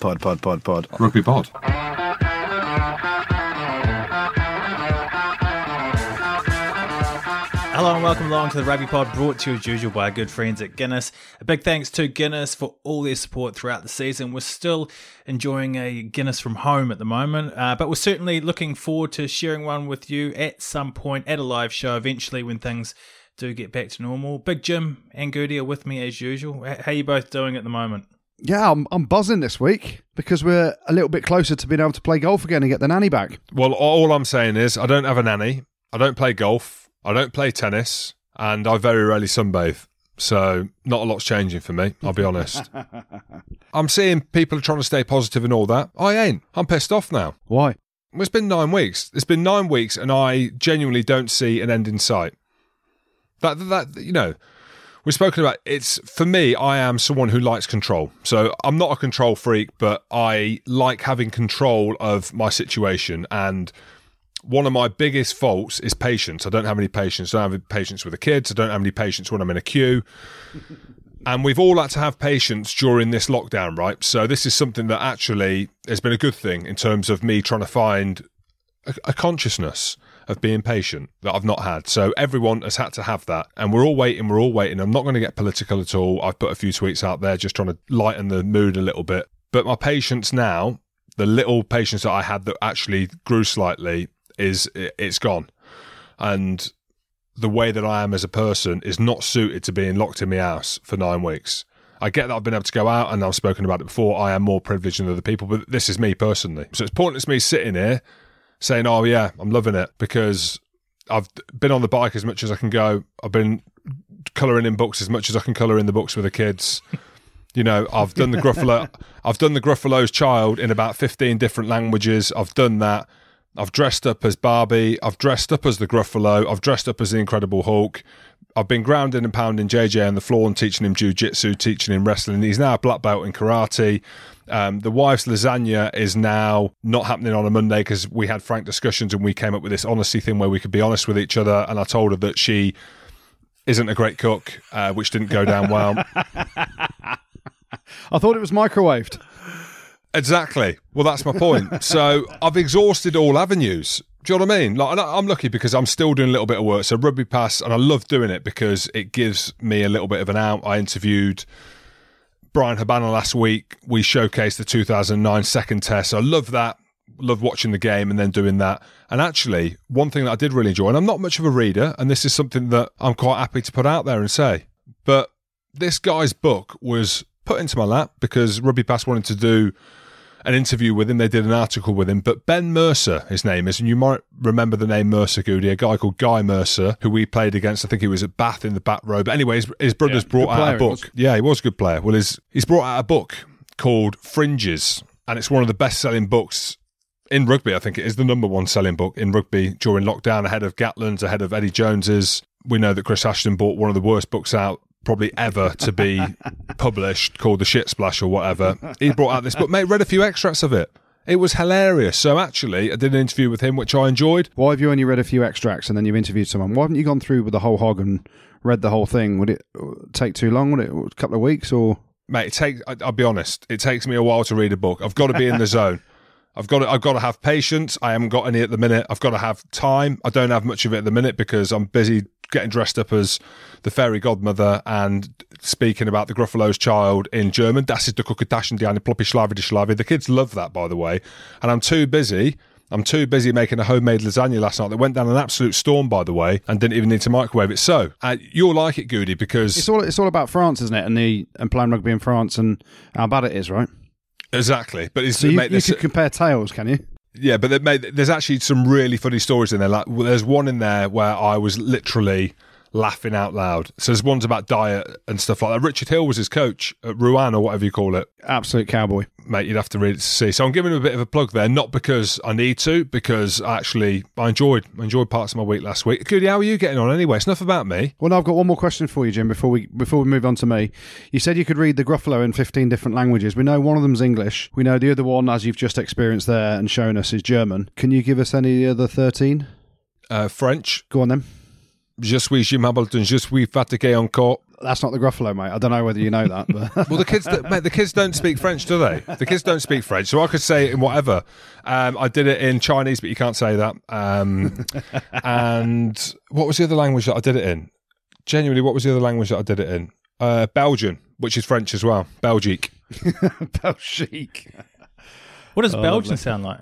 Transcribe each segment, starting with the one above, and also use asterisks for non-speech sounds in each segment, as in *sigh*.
Pod, pod, pod, pod. Rugby pod. Hello and welcome along to the Rugby Pod, brought to you as usual by our good friends at Guinness. A big thanks to Guinness for all their support throughout the season. We're still enjoying a Guinness from home at the moment, uh, but we're certainly looking forward to sharing one with you at some point at a live show eventually when things do get back to normal. Big Jim and Goody are with me as usual. How are you both doing at the moment? Yeah, I'm, I'm buzzing this week because we're a little bit closer to being able to play golf again and get the nanny back. Well, all I'm saying is I don't have a nanny. I don't play golf. I don't play tennis, and I very rarely sunbathe. So not a lot's changing for me. I'll be honest. *laughs* I'm seeing people are trying to stay positive and all that. I ain't. I'm pissed off now. Why? It's been nine weeks. It's been nine weeks, and I genuinely don't see an end in sight. That that you know, we've spoken about. It's for me. I am someone who likes control. So I'm not a control freak, but I like having control of my situation. And one of my biggest faults is patience. I don't have any patience. I don't have patience with the kids. I don't have any patience when I'm in a queue. And we've all had to have patience during this lockdown, right? So this is something that actually has been a good thing in terms of me trying to find a, a consciousness of being patient that I've not had. So everyone has had to have that. And we're all waiting, we're all waiting. I'm not going to get political at all. I've put a few tweets out there just trying to lighten the mood a little bit. But my patience now, the little patience that I had that actually grew slightly, is it- it's gone. And the way that I am as a person is not suited to being locked in my house for nine weeks. I get that I've been able to go out and I've spoken about it before. I am more privileged than other people, but this is me personally. So it's pointless me sitting here saying, "Oh yeah, I'm loving it," because I've been on the bike as much as I can go. I've been colouring in books as much as I can colour in the books with the kids. You know, I've done the *laughs* Gruffalo. I've done the Gruffalo's Child in about fifteen different languages. I've done that. I've dressed up as Barbie. I've dressed up as the Gruffalo. I've dressed up as the Incredible Hulk. I've been grounding and pounding JJ on the floor and teaching him jujitsu, teaching him wrestling. He's now a black belt in karate. Um, the wife's lasagna is now not happening on a Monday because we had frank discussions and we came up with this honesty thing where we could be honest with each other. And I told her that she isn't a great cook, uh, which didn't go down well. *laughs* I thought it was microwaved. Exactly. Well, that's my point. So *laughs* I've exhausted all avenues. Do you know what I mean? Like, I'm lucky because I'm still doing a little bit of work. So rugby pass, and I love doing it because it gives me a little bit of an out. I interviewed Bryan Habana last week. We showcased the 2009 second test. So I love that. Love watching the game and then doing that. And actually, one thing that I did really enjoy, and I'm not much of a reader, and this is something that I'm quite happy to put out there and say, but this guy's book was put into my lap because Rugby Pass wanted to do an interview with him. They did an article with him. But Ben Mercer, his name is, and you might remember the name Mercer Goody, a guy called Guy Mercer, who we played against. I think he was at Bath in the back row. But anyway, his, his brother's brought out a book. Yeah, he was a good player. Well, his, he's brought out a book called Fringes, and it's one of the best selling books in rugby. I think it is the number one selling book in rugby during lockdown, ahead of Gatland's, ahead of Eddie Jones's. We know that Chris Ashton bought one of the worst books out probably ever to be *laughs* published called The Shit Splash or whatever. He brought out this book, mate, read a few extracts of it. It was hilarious. So actually, I did an interview with him, which I enjoyed. Why have you only read a few extracts and then you've interviewed someone? Why haven't you gone through with the whole hog and read the whole thing? Would it take too long? Would it a couple of weeks or? Mate, it takes. I'll be honest. It takes me a while to read a book. I've got to be in the *laughs* zone. I've got to. I've got to have patience. I haven't got any at the minute. I've got to have time. I don't have much of it at the minute because I'm busy getting dressed up as the fairy godmother and speaking about the Gruffalo's child in German. Das ist der Kukutaschen, die eine Ploppy Schlavi die Schlavi. The kids love that, by the way. And I'm too busy. I'm too busy making a homemade lasagna last night that went down an absolute storm, by the way, and didn't even need to microwave it. So uh, you'll like it, Goody, because It's all it's all about France, isn't it? And the and playing rugby in France and how bad it is, right? exactly. But it's So you, you this- could compare tails, can you? Yeah, but there, there's actually some really funny stories in there. Like, there's one in there where I was literally laughing out loud. So there's ones about diet and stuff like that. Richard Hill was his coach at Rouen or whatever you call it. Absolute cowboy. Mate, you'd have to read it to see. So I'm giving him a bit of a plug there, not because I need to, because I actually I enjoyed I enjoyed parts of my week last week. Goody, how are you getting on anyway? It's enough about me. Well, no, I've got one more question for you, Jim. Before we before we move on to me, you said you could read the Gruffalo in fifteen different languages. We know one of them's English. We know the other one, as you've just experienced there and shown us, is German. Can you give us any other thirteen? Uh, French. Go on then. Je suis Jim Hamilton. Je suis fatigué encore. That's not the Gruffalo, mate. I don't know whether you know that, but *laughs* Well, the kids, mate, the kids don't speak French, do they? The kids don't speak French, so I could say it in whatever. Um, I did it in Chinese, but you can't say that. Um, *laughs* and what was the other language that I did it in? Genuinely, what was the other language that I did it in? Uh, Belgian, which is French as well. Belgique. *laughs* Belgique. What does Oh, Belgian lovely. sound like?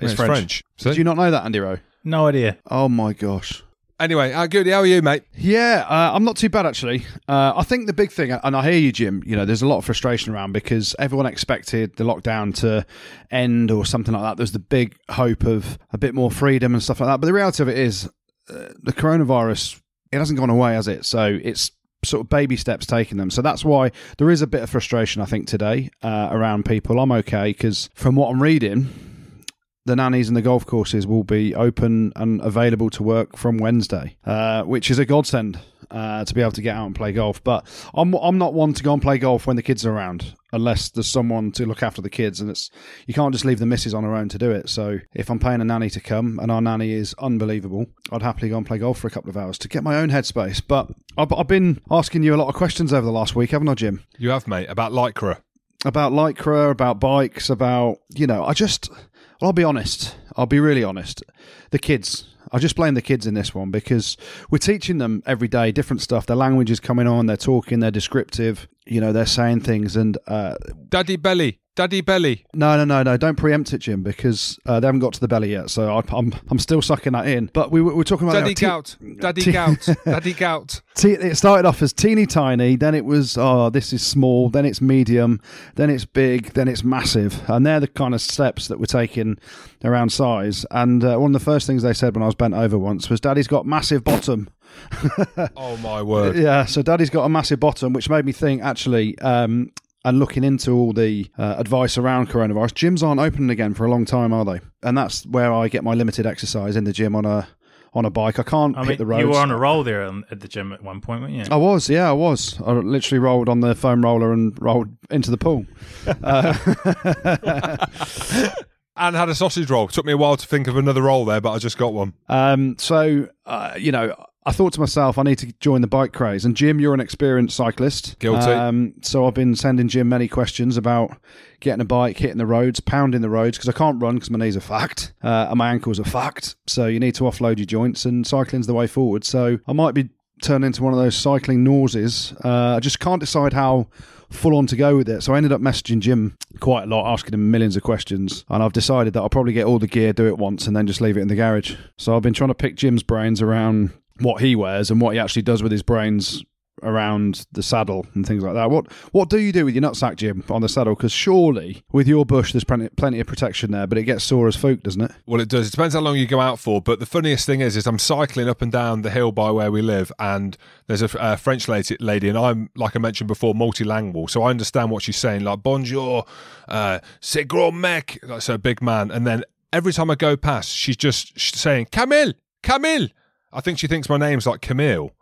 It's It's French. French. See? Do you not know that, Andy Rowe? No idea. Oh my gosh. Anyway, uh, good. How are you, mate? Yeah, uh, I'm not too bad actually. Uh, I think the big thing, and I hear you, Jim. You know, there's a lot of frustration around because everyone expected the lockdown to end or something like that. There's the big hope of a bit more freedom and stuff like that. But the reality of it is, uh, the coronavirus it hasn't gone away, has it? So it's sort of baby steps taking them. So that's why there is a bit of frustration, I think, today uh, around people. I'm okay because from what I'm reading, the nannies and the golf courses will be open and available to work from Wednesday, uh, which is a godsend uh, to be able to get out and play golf. But I'm I'm not one to go and play golf when the kids are around, unless there's someone to look after the kids, and it's you can't just leave the missus on her own to do it. So if I'm paying a nanny to come, and our nanny is unbelievable, I'd happily go and play golf for a couple of hours to get my own headspace. But I've, I've been asking you a lot of questions over the last week, haven't I, Jim? You have, mate, about Lycra. about lycra, about bikes, about you know, I just well, I'll be honest. I'll be really honest. The kids. I just blame the kids in this one because we're teaching them every day different stuff. Their language is coming on. They're talking. They're descriptive. You know, they're saying things. And uh, Daddy Belly. Daddy Belly. no, no, no, no. Don't preempt it, Jim, because uh, they haven't got to the belly yet. So I, I'm I'm still sucking that in. But we were, we were talking about Daddy you know, te- Gout. Daddy te- Gout. *laughs* Daddy Gout. Te- it started off as teeny tiny, then it was oh this is small, then it's medium, then it's big, then it's massive, and they're the kind of steps that we're taking around size. And uh, one of the first things they said when I was bent over once was, "Daddy's got massive bottom." *laughs* Oh, my word. Yeah, so Daddy's got a massive bottom, which made me think actually. Um, and looking into all the uh, advice around coronavirus, gyms aren't opening again for a long time, are they? And that's where I get my limited exercise in the gym on a on a bike. I can't I hit mean, the roads. you were on a roll there at the gym at one point, weren't you? I was, yeah, I was. I literally rolled on the foam roller and rolled into the pool. *laughs* And had a sausage roll. Took me a while to think of another roll there, but I just got one. Um, so, uh, you know, I thought to myself, I need to join the bike craze. And Jim, you're an experienced cyclist. Guilty. Um, so I've been sending Jim many questions about getting a bike, hitting the roads, pounding the roads, because I can't run because my knees are fucked uh, and my ankles are fucked. So you need to offload your joints, and cycling's the way forward. So I might be turned into one of those cycling nauseas. Uh, I just can't decide how full on to go with it. So I ended up messaging Jim quite a lot, asking him millions of questions. And I've decided that I'll probably get all the gear, do it once, and then just leave it in the garage. So I've been trying to pick Jim's brains around what he wears and what he actually does with his brains around the saddle and things like that. What what do you do with your nutsack, Jim, on the saddle? Because surely with your bush, there's plenty, plenty of protection there, but it gets sore as folk, doesn't it? Well, it does. It depends how long you go out for. But the funniest thing is, is I'm cycling up and down the hill by where we live, and there's a, a French lady, lady, and I'm like I mentioned before, multilingual, so I understand what she's saying, like bonjour, uh, c'est gros mec, like, so big man, and then every time I go past, she's just saying Camille, Camille. I think she thinks my name's like Camille,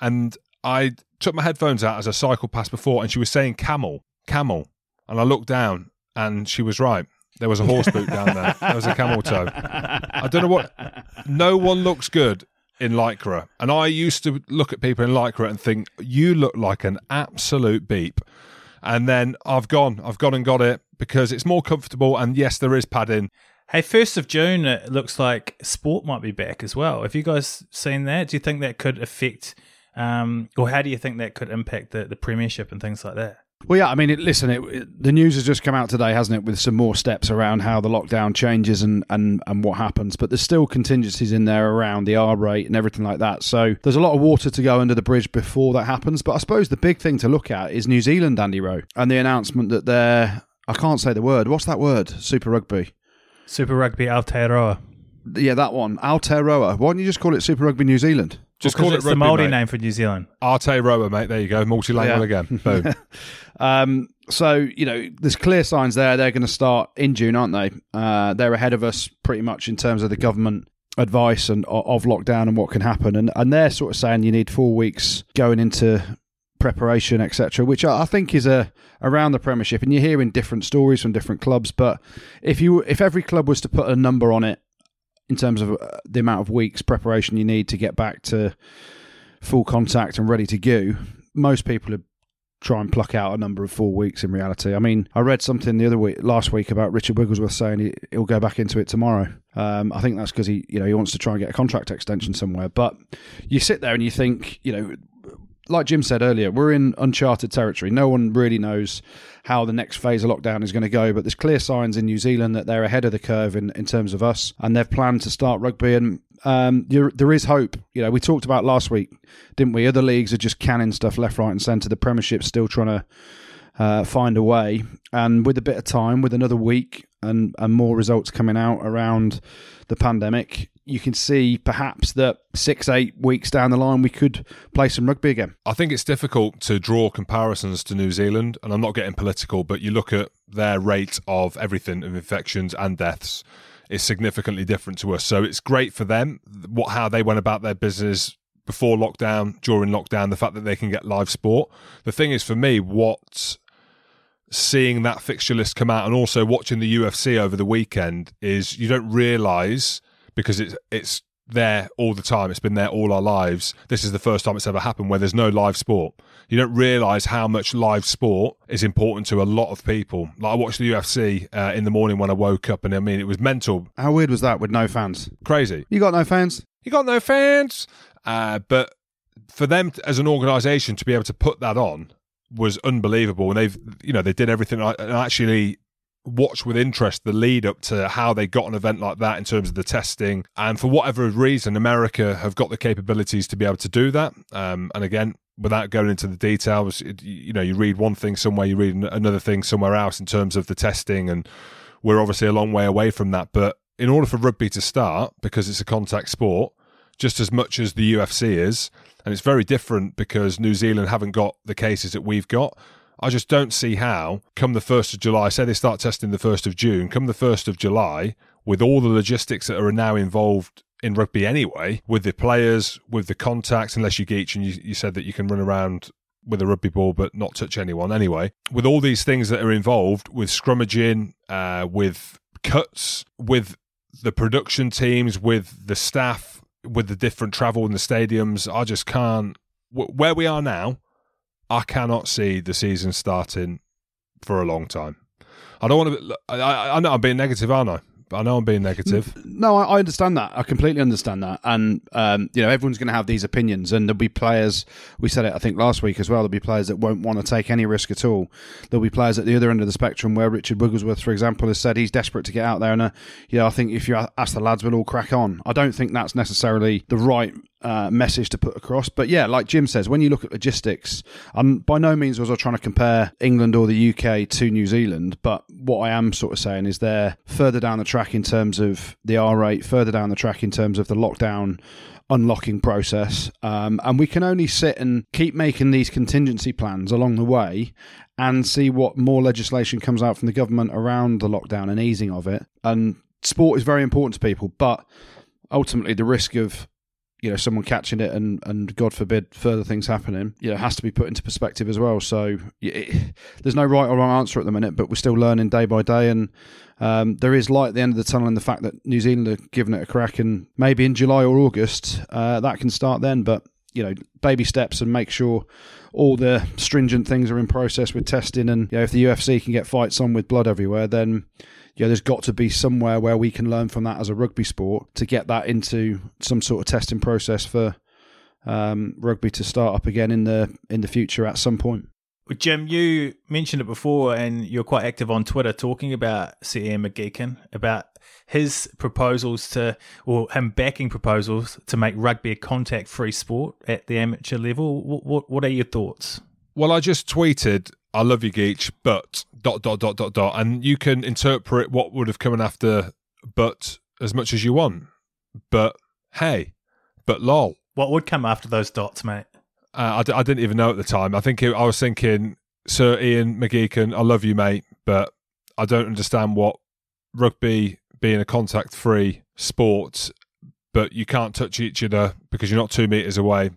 and I took my headphones out as I cycled past before, and she was saying camel, camel, and I looked down, and she was right. There was a horse boot down there. There was a camel toe. I don't know what. No one looks good in lycra, and I used to look at people in lycra and think you look like an absolute beep. And then I've gone, I've gone and got it because it's more comfortable. And yes, there is padding. Hey, first of June, it looks like sport might be back as well. Have you guys seen that? Do you think that could affect, um, or how do you think that could impact the, the premiership and things like that? Well, yeah, I mean, it, listen, it, it- the news has just come out today, hasn't it, with some more steps around how the lockdown changes and, and, and what happens. But there's still contingencies in there around the R rate and everything like that. So there's a lot of water to go under the bridge before that happens. But I suppose the big thing to look at is New Zealand, Andy Rowe, and the announcement that they're, I can't say the word. What's that word? Super Rugby. Super Rugby Aotearoa. Yeah, that one. Aotearoa. Why don't you just call it Super Rugby New Zealand? Just Because call it it's the rugby, Maori mate. name for New Zealand. Aotearoa, mate. There you go. Multilingual Yeah. again. *laughs* Boom. Um, so you know, there's clear signs there. They're going to start in June, aren't they? Uh, they're ahead of us pretty much in terms of the government advice and of lockdown and what can happen. And and they're sort of saying you need four weeks going into preparation, etc. Which I think is a around the Premiership. And you're hearing different stories from different clubs. But if you if every club was to put a number on it in terms of uh, the amount of weeks preparation you need to get back to full contact and ready to go, most people are try and pluck out a number of four weeks in reality. I mean, I read something the other week, last week, about Richard Wigglesworth saying he, will go back into it tomorrow. Um, I think that's because he, you know, he wants to try and get a contract extension somewhere. But you sit there and you think, you know, like Jim said earlier, we're in uncharted territory. No one really knows how the next phase of lockdown is going to go, but there's clear signs in New Zealand that they're ahead of the curve in, in terms of us, and they've planned to start rugby. And um, there is hope. You know, we talked about last week, didn't we? Other leagues are just canning stuff left, right, and centre. The Premiership's still trying to uh, find a way, and with a bit of time, with another week and and more results coming out around the pandemic, you can see perhaps that six, eight weeks down the line, we could play some rugby again. I think it's difficult to draw comparisons to New Zealand, and I'm not getting political, but you look at their rate of everything of infections and deaths is significantly different to us. So it's great for them what how they went about their business before lockdown, during lockdown, the fact that they can get live sport. The thing is for me, what seeing that fixture list come out and also watching the UFC over the weekend is you don't realize because it's it's there all the time. It's been there all our lives. This is the first time it's ever happened where there's no live sport. You don't realize how much live sport is important to a lot of people. Like I watched the UFC uh, in the morning when I woke up, and I mean, it was mental. How weird was that with no fans? Crazy. You got no fans? You got no fans? Uh, but for them as an organisation to be able to put that on was unbelievable, and they've you know they did everything. And actually, watch with interest the lead up to how they got an event like that in terms of the testing. And for whatever reason, America have got the capabilities to be able to do that. Um, and again, without going into the details, it, you know, you read one thing somewhere, you read another thing somewhere else in terms of the testing. And we're obviously a long way away from that. But in order for rugby to start, because it's a contact sport, just as much as the UFC is, and it's very different because New Zealand haven't got the cases that we've got I just don't see how, come the 1st of July, say they start testing the 1st of June, come the 1st of July, with all the logistics that are now involved in rugby anyway, with the players, with the contacts, unless you geach and you, you said that you can run around with a rugby ball but not touch anyone anyway. With all these things that are involved, with scrummaging, uh, with cuts, with the production teams, with the staff, with the different travel in the stadiums, I just can't. Where we are now, I cannot see the season starting for a long time. I don't want to. I, I know I'm being negative, aren't I? I know I'm being negative. No, I, understand that. I completely understand that. And um, you know, everyone's going to have these opinions, and there'll be players. We said it, I think, last week as well. There'll be players that won't want to take any risk at all. There'll be players at the other end of the spectrum, where Richard Wigglesworth, for example, has said he's desperate to get out there. And uh, you know, I think if you ask the lads, we'll all crack on. I don't think that's necessarily the right uh, message to put across. But yeah, like Jim says, when you look at logistics, um, by no means was I trying to compare England or the UK to New Zealand, but what I am sort of saying is they're further down the track in terms of the R rate, further down the track in terms of the lockdown unlocking process. Um, and we can only sit and keep making these contingency plans along the way and see what more legislation comes out from the government around the lockdown and easing of it. And sport is very important to people, but ultimately the risk of you know someone catching it and and God forbid further things happening, you know, has to be put into perspective as well. So it, there's no right or wrong answer at the minute, but we're still learning day by day, and um, there is light at the end of the tunnel in the fact that New Zealand are giving it a crack, and maybe in July or August uh, that can start then. But you know, baby steps and make sure all the stringent things are in process with testing, and you know, if the UFC can get fights on with blood everywhere, then yeah, there's got to be somewhere where we can learn from that as a rugby sport to get that into some sort of testing process for um, rugby to start up again in the in the future at some point. Jim, you mentioned it before, and you're quite active on Twitter talking about Sir Ian McGeechan about his proposals to, or him backing proposals to make rugby a contact-free sport at the amateur level. What, what, what are your thoughts? Well, I just tweeted I love you, Geach, but dot dot dot dot dot, and you can interpret what would have come after but as much as you want. But hey, but lol. What would come after those dots, mate? Uh, I d- I didn't even know at the time. I think it, I was thinking, Sir Ian McGeechan, I love you, mate, but I don't understand what rugby being a contact free sport but you can't touch each other because you're not two meters away.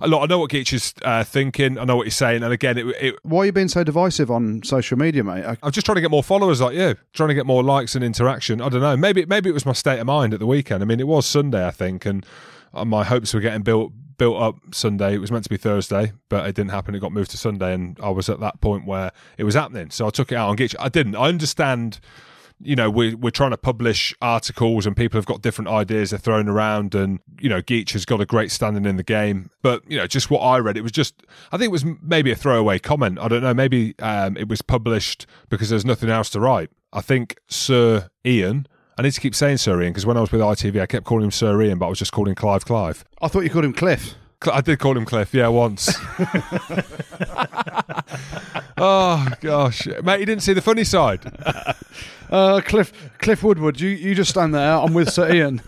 Look, I know what Geach is uh, thinking. I know what he's saying. And again, it, it, why are you being so divisive on social media, mate? I, am just trying to get more followers like you, trying to get more likes and interaction. I don't know. Maybe maybe it was my state of mind at the weekend. I mean, it was Sunday, I think, and uh, my hopes were getting built built up Sunday. It was meant to be Thursday, but it didn't happen. It got moved to Sunday, and I was at that point where it was happening. So I took it out on Geach. I didn't. I understand you know, we're, we're trying to publish articles and people have got different ideas they're throwing around. And, you know, Geach has got a great standing in the game. But, you know, just what I read, it was just, I think it was maybe a throwaway comment. I don't know. Maybe um, it was published because there's nothing else to write. I think Sir Ian, I need to keep saying Sir Ian because when I was with ITV, I kept calling him Sir Ian, but I was just calling Clive Clive. I thought you called him Cliff. I did call him Cliff, yeah, once. *laughs* *laughs* oh gosh, mate, you didn't see the funny side. *laughs* Uh, Cliff Cliff Woodward, you, you just stand there. I'm with Sir Ian.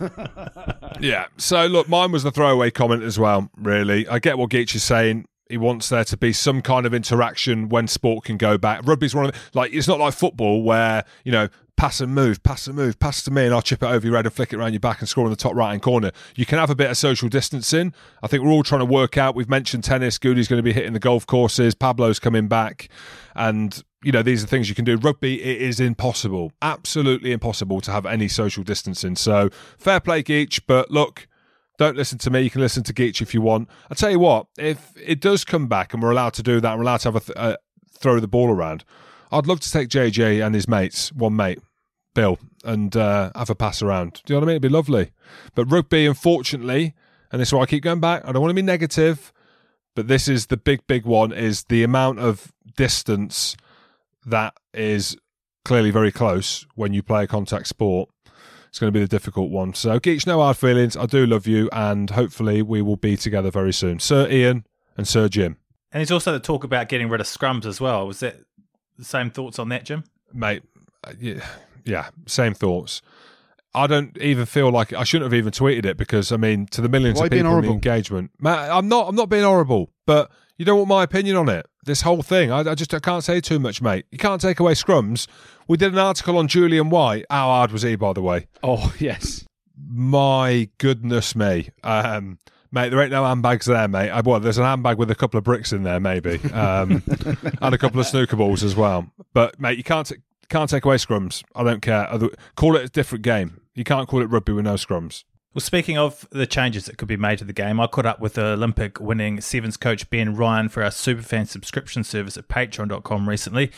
yeah. So look, mine was the throwaway comment as well. Really, I get what Geach is saying. He wants there to be some kind of interaction when sport can go back. Rugby's one of the, like it's not like football where you know pass and move, pass and move, pass to me, and I'll chip it over your head and flick it around your back and score in the top right hand corner. You can have a bit of social distancing. I think we're all trying to work out. We've mentioned tennis. Goody's going to be hitting the golf courses. Pablo's coming back, and you know, these are things you can do. Rugby, it is impossible, absolutely impossible to have any social distancing. So fair play, Geach, but look, don't listen to me. You can listen to Geach if you want. I tell you what, if it does come back and we're allowed to do that, we're allowed to have a th- uh, throw the ball around. I'd love to take JJ and his mates, one mate, Bill, and uh, have a pass around. Do you know what I mean? It'd be lovely. But rugby, unfortunately, and this is why I keep going back. I don't want to be negative, but this is the big, big one: is the amount of distance that is clearly very close when you play a contact sport. It's going to be the difficult one. So, Geach, no hard feelings. I do love you, and hopefully we will be together very soon. Sir Ian and Sir Jim. And there's also the talk about getting rid of scrums as well. Was the same thoughts on that, Jim? Mate, uh, yeah, yeah same thoughts. I don't even feel like I shouldn't have even tweeted it because I mean, to the millions Why of people being in the engagement, Matt, I'm not. I'm not being horrible, but you don't want my opinion on it. This whole thing, I, I, just I can't say too much, mate. You can't take away scrums. We did an article on Julian White. How hard was he, by the way? Oh *laughs* yes. My goodness me, um, mate. There ain't no handbags there, mate. I, well, there's an handbag with a couple of bricks in there, maybe, um, *laughs* and a couple of snooker balls as well. But mate, you can't t- can't take away scrums. I don't care. Call it a different game. You can't call it rugby with no scrums. Well, speaking of the changes that could be made to the game, I caught up with the Olympic winning Sevens coach Ben Ryan for our Superfan subscription service at patreon.com recently.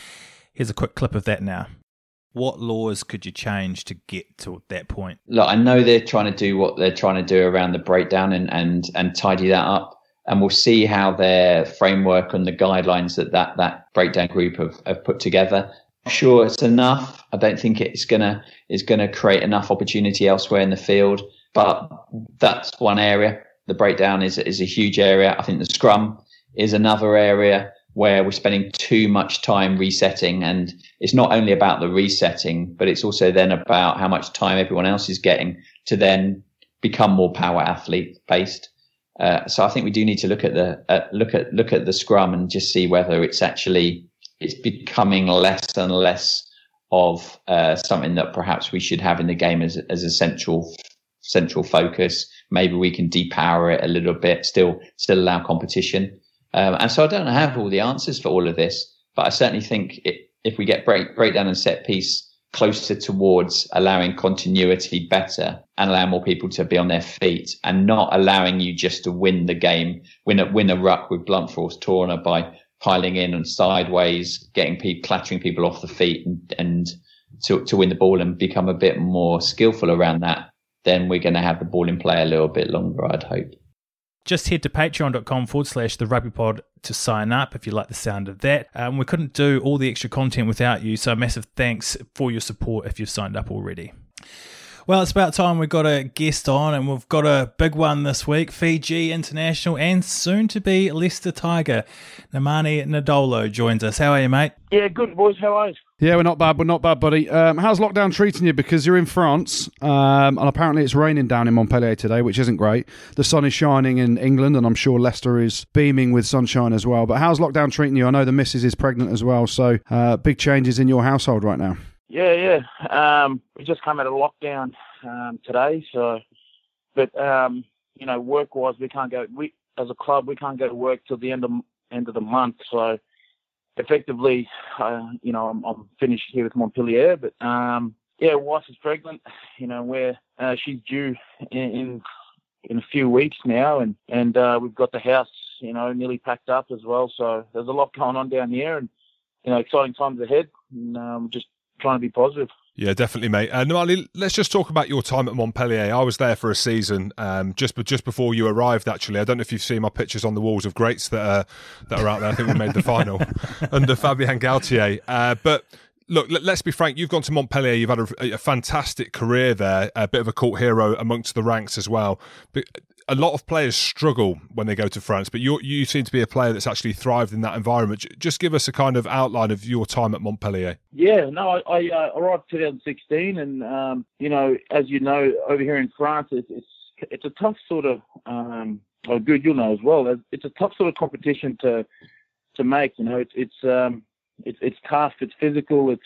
Here's a quick clip of that now. What laws could you change to get to that point? Look, I know they're trying to do what they're trying to do around the breakdown and, and, and tidy that up. And we'll see how their framework and the guidelines that that, that breakdown group have, have put together. I'm sure it's enough. I don't think it's gonna it's gonna create enough opportunity elsewhere in the field. But that's one area. The breakdown is is a huge area. I think the scrum is another area where we're spending too much time resetting, and it's not only about the resetting, but it's also then about how much time everyone else is getting to then become more power athlete based. Uh, so I think we do need to look at the uh, look at look at the scrum and just see whether it's actually it's becoming less and less of uh, something that perhaps we should have in the game as as a central central focus. Maybe we can depower it a little bit, still still allow competition. Um, and so I don't have all the answers for all of this, but I certainly think it, if we get break breakdown and set piece closer towards allowing continuity better and allow more people to be on their feet and not allowing you just to win the game, win a win a ruck with blunt force Torna by piling in and sideways, getting people clattering people off the feet and, and to, to win the ball and become a bit more skillful around that then we're going to have the ball in play a little bit longer, I'd hope. Just head to patreon.com forward slash the rugby pod to sign up if you like the sound of that. Um, we couldn't do all the extra content without you, so massive thanks for your support if you've signed up already. Well, it's about time we've got a guest on, and we've got a big one this week Fiji international and soon to be Leicester Tiger. Nemani Nadolo joins us. How are you, mate? Yeah, good, boys. How are you? Yeah, we're not bad. We're not bad, buddy. Um, how's lockdown treating you? Because you're in France, um, and apparently it's raining down in Montpellier today, which isn't great. The sun is shining in England, and I'm sure Leicester is beaming with sunshine as well. But how's lockdown treating you? I know the missus is pregnant as well, so uh, big changes in your household right now. Yeah, yeah. Um, we just come out of lockdown um, today, so but um, you know, work wise, we can't go. We as a club, we can't go to work till the end of end of the month. So effectively, uh, you know, I'm, I'm, finished here with Montpellier, but um, yeah, wife is pregnant. You know, where uh, she's due in, in in a few weeks now, and and uh, we've got the house, you know, nearly packed up as well. So there's a lot going on down here, and you know, exciting times ahead. And um, just trying to be positive. Yeah, definitely, mate. Uh, Nemani, let's just talk about your time at Montpellier. I was there for a season, um, just just before you arrived. Actually, I don't know if you've seen my pictures on the walls of greats that are that are out there. I think we made the final *laughs* under Fabien Galthié. Uh, but look, let, us be frank. You've gone to Montpellier. You've had a, a, fantastic career there. A bit of a cult hero amongst the ranks as well. But a lot of players struggle when they go to France, but you you seem to be a player that's actually thrived in that environment. Just give us a kind of outline of your time at Montpellier. Yeah, no, I, I uh, arrived 2016, and um, you know, as you know, over here in France, it's it's, it's a tough sort of. Um, oh, good, you'll know as well. It's a tough sort of competition to to make. You know, it's it's um, it's it's tough. It's physical. It's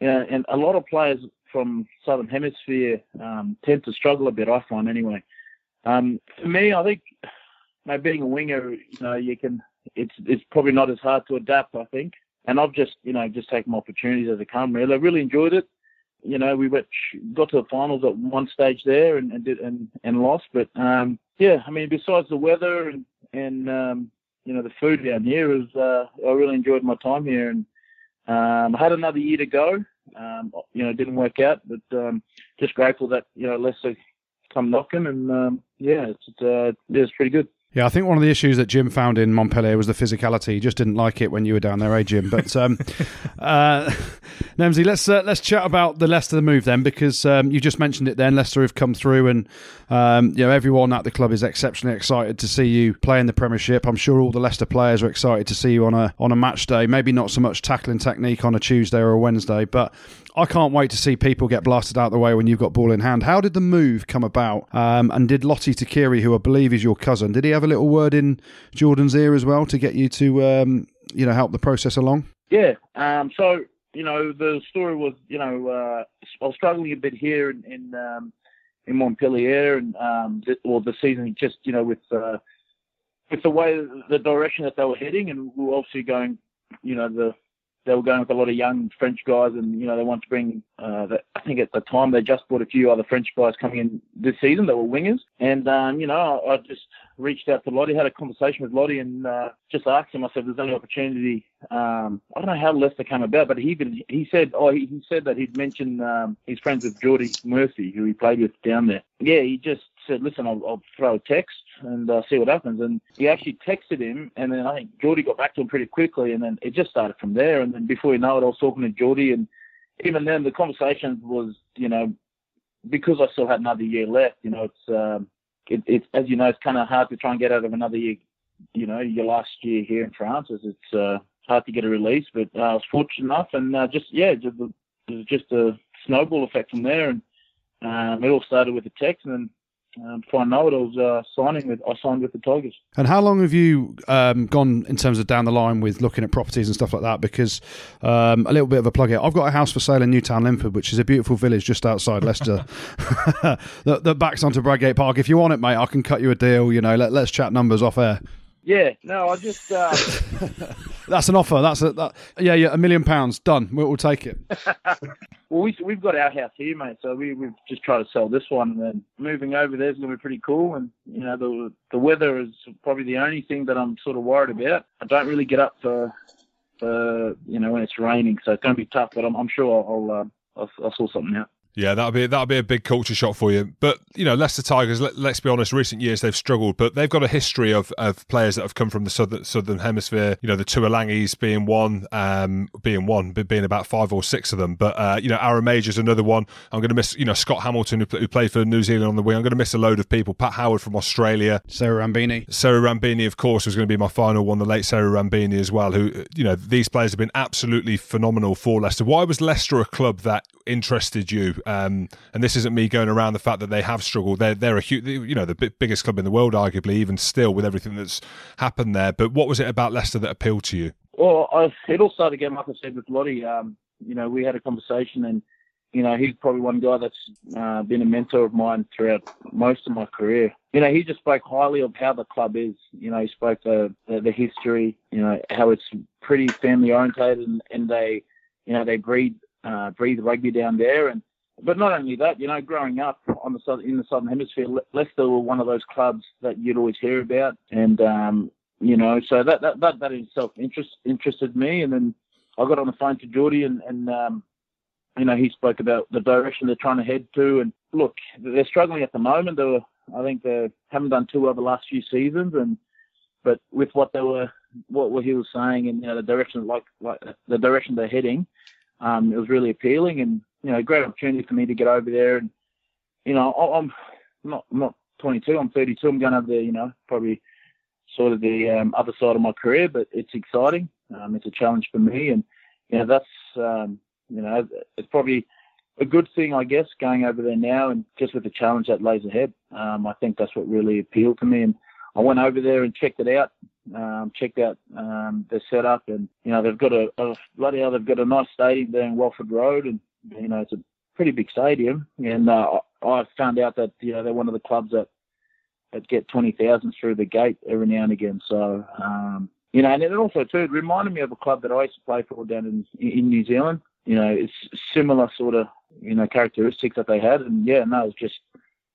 you know, and a lot of players from Southern Hemisphere um, tend to struggle a bit. I find anyway. Um, for me, I think, you know, being a winger, you know, you can. It's it's probably not as hard to adapt. I think, and I've just you know just taken opportunities as they come. Really, I really enjoyed it. You know, we went got to the finals at one stage there and and did, and, and lost. But um, yeah, I mean, besides the weather and and um, you know the food down here is, uh, I really enjoyed my time here and um, I had another year to go. Um, you know, it didn't work out, but um, just grateful that you know Leicester come knocking, and um, yeah, it's uh, it's pretty good. Yeah, I think one of the issues that Jim found in Montpellier was the physicality. He just didn't like it when you were down there, eh, Jim? But um, *laughs* uh, *laughs* Nemsy, let's uh, let's chat about the Leicester move then, because um, you just mentioned it. Then Leicester have come through, and um, you know everyone at the club is exceptionally excited to see you play in the Premiership. I'm sure all the Leicester players are excited to see you on a on a match day. Maybe not so much tackling technique on a Tuesday or a Wednesday, but I can't wait to see people get blasted out the way when you've got ball in hand. How did the move come about? Um, and did Lote Tuqiri, who I believe is your cousin, did he have a little word in Geordie's ear as well to get you to, um, you know, help the process along? Yeah. Um, so you know, the story was, you know, uh, I was struggling a bit here in in, um, in Montpellier, and um, or the season just, you know, with uh, with the way the direction that they were heading, and we were obviously going, you know, the they were going with a lot of young French guys, and you know they wanted to bring. Uh, the, I think at the time they just brought a few other French guys coming in this season that were wingers, and um, you know I, I just reached out to Lote, had a conversation with Lote, and uh, just asked him. I said, "There's any opportunity." Um, I don't know how Leicester came about, but he even he said, "Oh, he, he said that he'd mentioned um, he's friends with Geordie Murphy, who he played with down there." Yeah, he just said, "Listen, I'll, I'll throw a text and uh, see what happens." And he actually texted him, and then I think Geordie got back to him pretty quickly, and then it just started from there. And then before you know it, I was talking to Geordie, and even then the conversation was, you know, because I still had another year left. You know, it's um, it, it's as you know, it's kind of hard to try and get out of another year. You know, your last year here in France, it's uh, hard to get a release. But uh, I was fortunate enough, and uh, just yeah, just, just a snowball effect from there, and um, it all started with a text, and um, before I know it, I was uh, signing with I signed with the Tigers. And how long have you um, gone in terms of down the line with looking at properties and stuff like that? Because um, a little bit of a plug here, I've got a house for sale in Newtown Linford, which is a beautiful village just outside Leicester *laughs* that, that, backs onto Bradgate Park. If you want it, mate, I can cut you a deal. You know, let, let's chat numbers off air. Yeah, no, I just. Uh... *laughs* That's an offer. That's a that, yeah, yeah, a million pounds done. We'll, we'll take it. *laughs* well, we, we've got our house here, mate. So we we've just tried to sell this one, and then moving over there is going to be pretty cool. And you know, the the weather is probably the only thing that I'm sort of worried about. I don't really get up for, for you know when it's raining, so it's going to be tough. But I'm, I'm sure I'll uh, I'll, I'll sort something out. Yeah, that'll be that'll be a big culture shock for you. But you know, Leicester Tigers. Let, us be honest. Recent years they've struggled, but they've got a history of, of players that have come from the southern southern hemisphere. You know, the two Tuilagis being one, um, being one, being about five or six of them. But uh, you know, Aaron Mauger's another one. I'm going to miss. You know, Scott Hamilton who, who, played for New Zealand on the wing. I'm going to miss a load of people. Pat Howard from Australia. Seru Rabeni. Seru Rabeni, of course, was going to be my final one. The late Seru Rabeni as well. Who you know, these players have been absolutely phenomenal for Leicester. Why was Leicester a club that interested you? Um, and this isn't me going around the fact that they have struggled. They're they're a huge, you know, the biggest club in the world, arguably, even still with everything that's happened there. But what was it about Leicester that appealed to you? Well, I, it all started again, like I said, with Lote. Um, you know, we had a conversation, and you know, he's probably one guy that's uh, been a mentor of mine throughout most of my career. You know, he just spoke highly of how the club is. You know, he spoke the the, the history. You know, how it's pretty family orientated, and, and they, you know, they breed uh, breed rugby down there, and but not only that, you know, growing up on the southern, in the southern hemisphere, Leicester were one of those clubs that you'd always hear about, and um, you know, so that that that, that in itself interest, interested me, and then I got on the phone to Geordie, and and um, you know, he spoke about the direction they're trying to head to, and look, they're struggling at the moment. They were, I think, they haven't done too well the last few seasons, and but with what they were, what he was saying, and you know, the direction like like the direction they're heading, um, it was really appealing, and you know, great opportunity for me to get over there. And you know, I'm not I'm not 22, I'm 32. I'm going over there, you know, probably sort of the um, other side of my career, but it's exciting. Um, it's a challenge for me, and you know, that's um, you know, it's probably a good thing, I guess, going over there now, and just with the challenge that lays ahead. Um, I think that's what really appealed to me, and I went over there and checked it out. Um, checked out um, their setup, and you know they've got a, a bloody hell, they've got a nice stadium there in Welford Road, and you know it's a pretty big stadium. And uh, I found out that you know they're one of the clubs that that get twenty thousand through the gate every now and again. So um, you know, and it also too it reminded me of a club that I used to play for down in in New Zealand. You know, it's similar sort of you know characteristics that they had, and yeah, no, it was just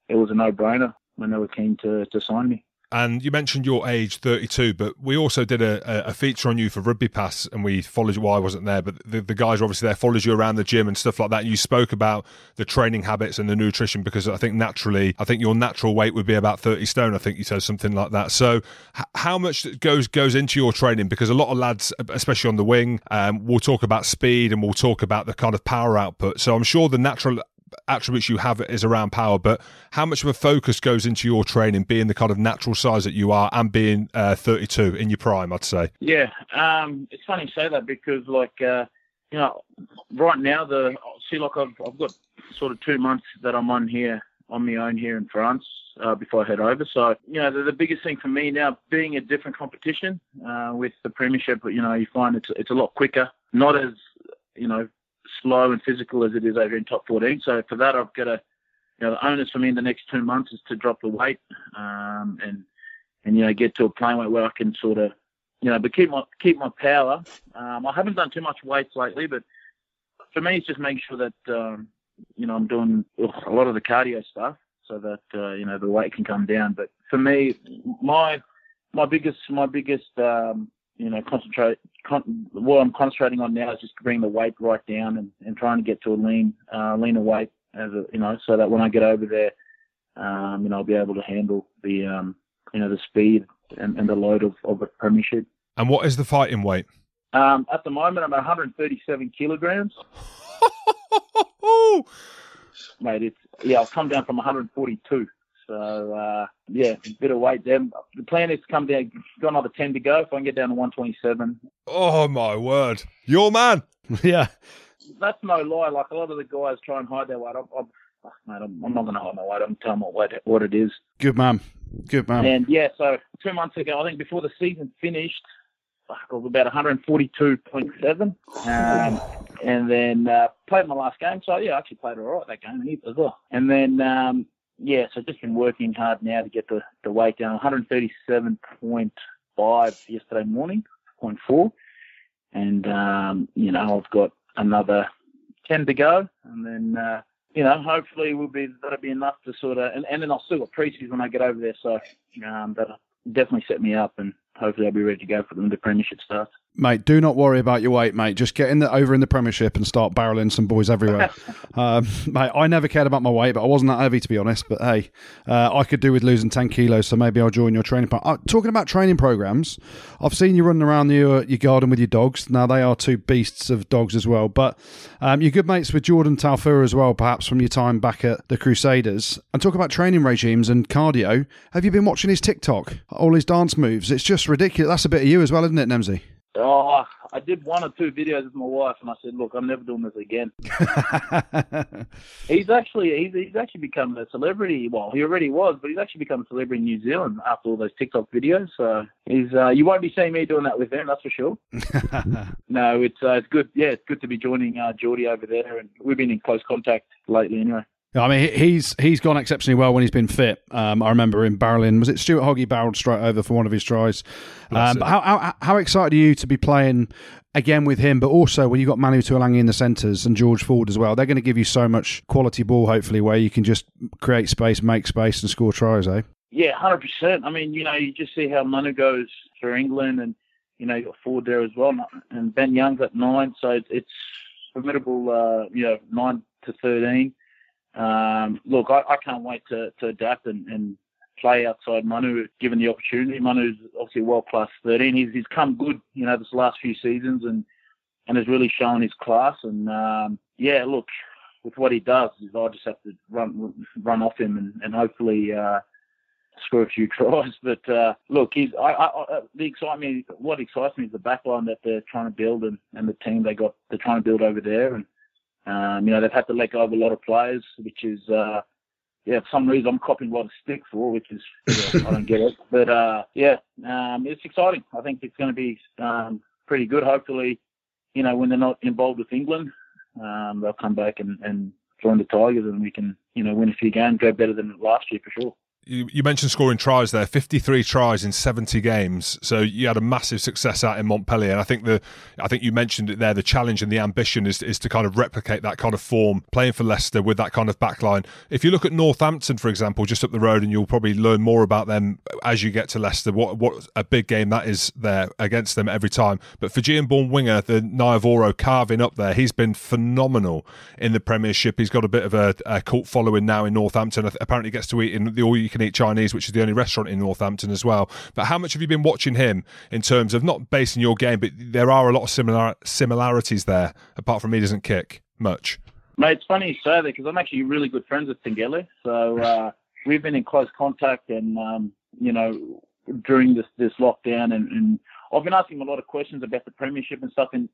it was a no brainer when they were keen to to sign me. And you mentioned your age, 32, but we also did a, a feature on you for Rugby Pass, and we followed you. Well, I wasn't there, but the, the guys are obviously there, followed you around the gym and stuff like that. And you spoke about the training habits and the nutrition because I think naturally, I think your natural weight would be about 30 stone. I think you said something like that. So, h- how much goes goes into your training? Because a lot of lads, especially on the wing, um, will talk about speed and we'll talk about the kind of power output. So, I'm sure the natural attributes you have is around power, but how much of a focus goes into your training, being the kind of natural size that you are and being uh, 32 in your prime, I'd say? Yeah, um, it's funny you say that because, like, uh, you know, right now, the see, like, I've, I've got sort of two months that I'm on here on my own here in France uh, before I head over. So, you know, the, the, biggest thing for me now, being a different competition uh, with the Premiership, but you know, you find it's it's a lot quicker, not as you know slow and physical as it is over in top 14. So for that, I've got to, you know, the onus for me in the next two months is to drop the weight um, and and you know get to a plane where I can sort of, you know, but keep my keep my power. Um, I haven't done too much weights lately, but for me, it's just making sure that um, you know I'm doing a lot of the cardio stuff so that uh, you know the weight can come down. But for me, my my biggest my biggest um, you know, concentrate. Con- what I'm concentrating on now is just to bring the weight right down and, and trying to get to a lean, uh, leaner weight, as a, you know, so that when I get over there, um, you know, I'll be able to handle the, um, you know, the speed and, and the load of, of a premiership. And what is the fighting weight? Um, at the moment, I'm 137 kilograms. *laughs* Mate, it's yeah, I've come down from 142. So uh, yeah, a bit of weight there. The plan is to come down. Got another ten to go. If I can get down to one twenty seven. Oh my word, your man. *laughs* yeah, that's no lie. Like a lot of the guys try and hide their weight. I'm, I'm, oh, mate, I'm, I'm not going to hide my weight. I'm telling what weight what it is. Good man. Good man. And yeah, so two months ago, I think before the season finished, I was about 142.7. Um, and then uh, played my last game. So yeah, I actually played all right that game as well. And then um, yeah, so just been working hard now to get the, the weight down. 137.5 yesterday morning, 0.4. And, um, you know, I've got another 10 to go. And then, uh, you know, hopefully we'll be that'll be enough to sort of, and, and then I'll still got preseason when I get over there. So um, that'll definitely set me up and hopefully I'll be ready to go for when the premiership starts mate, do not worry about your weight, mate. Just get in the, over in the Premiership and start barreling some boys everywhere. *laughs* um, mate, I never cared about my weight, but I wasn't that heavy to be honest. But hey, uh, I could do with losing ten kilos, so maybe I'll join your training. Pro- uh, talking about training programs, I've seen you running around your your garden with your dogs. Now they are two beasts of dogs as well. But um, you're good mates with Jordan Taufua as well, perhaps from your time back at the Crusaders. And talk about training regimes and cardio. Have you been watching his TikTok? All his dance moves. It's just ridiculous. That's a bit of you as well, isn't it, Nemsy? Oh, I did one or two videos with my wife, and I said, "Look, I'm never doing this again." *laughs* he's actually he's, he's actually become a celebrity. Well, he already was, but he's actually become a celebrity in New Zealand after all those TikTok videos. So he's uh, you won't be seeing me doing that with him, that's for sure. *laughs* no, it's uh, it's good. Yeah, it's good to be joining uh, Geordie over there, and we've been in close contact lately, anyway. I mean, he's he's gone exceptionally well when he's been fit. Um, I remember him barreling. Was it Stuart Hoggy barreled straight over for one of his tries? Um, but how, how how excited are you to be playing again with him? But also when you have got Manu Tuilagi in the centres and George Ford as well, they're going to give you so much quality ball. Hopefully, where you can just create space, make space, and score tries. Eh? Yeah, hundred percent. I mean, you know, you just see how Manu goes for England, and you know, you've got Ford there as well, and Ben Youngs at nine, so it's formidable. Uh, you know, nine to thirteen. Um, look, I, I, can't wait to, to adapt and, and, play outside Manu given the opportunity. Manu's obviously world class 13. He's, he's come good, you know, this last few seasons and and has really shown his class. And um, yeah, look, with what he does, is I just have to run run off him and, and hopefully uh, score a few *laughs* tries. But uh, look, he's I, I, the excitement. What excites me is the backline that they're trying to build and, and the team they got. They're trying to build over there and um, you know, they've had to let go of a lot of players, which is, uh, yeah, for some reason I'm copping a lot of stick for, which is, yeah, I don't get it. *laughs* But, uh, yeah, um, it's exciting. I think it's going to be um, pretty good. Hopefully, you know, when they're not involved with England, um, they'll come back and, and join the Tigers and we can, you know, win a few games, go better than last year for sure you, you mentioned scoring tries there, 53 tries in 70 games. So you had a massive success out in Montpellier. And I think the, I think you mentioned it there. The challenge and the ambition is, is to kind of replicate that kind of form, playing for Leicester with that kind of backline. If you look at Northampton, for example, just up the road, and you'll probably learn more about them as you get to Leicester. What what a big game that is there against them every time. But Fijian-born winger, the Naiyaravoro carving up there, he's been phenomenal in the Premiership. He's got a bit of a, a cult following now in Northampton. Apparently, gets to eat in the all you can eat Chinese, which is the only restaurant in Northampton as well. But how much have you been watching him in terms of not basing your game, but there are a lot of similar similarities there, apart from he doesn't kick much. Mate, it's funny you say that because I'm actually really good friends with Taqele. So uh, we've been in close contact and, um, you know, during this, this lockdown and, and I've been asking him a lot of questions about the premiership and stuff. And,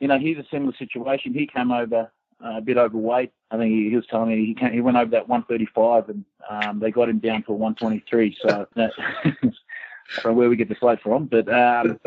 you know, he's a similar situation. He came over uh, a bit overweight. I think he, he was telling me he came, he went over that 135 and um, they got him down to 123. So *laughs* that, *laughs* from where we get the weight from, but um,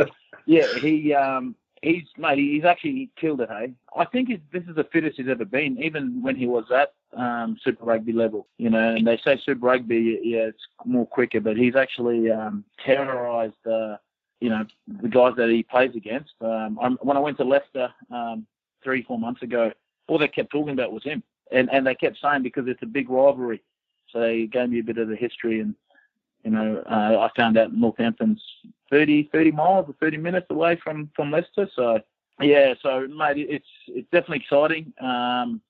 yeah, he um, he's mate, he's actually killed it. Hey, I think this is the fittest he's ever been, even when he was at um, Super Rugby level. You know, and they say Super Rugby, yeah, it's more quicker, but he's actually um, terrorised. Uh, you know, the guys that he plays against. Um, when I went to Leicester um, three, four months ago, all they kept talking about was him. And and they kept saying because it's a big rivalry. So they gave me a bit of the history and you know, uh, I found out Northampton's 30, 30 miles or 30 minutes away from, from Leicester. So, yeah, so, mate, it's it's definitely exciting. Um,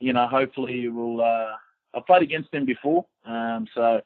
you know, hopefully we'll. Uh, I've played against him before, um, so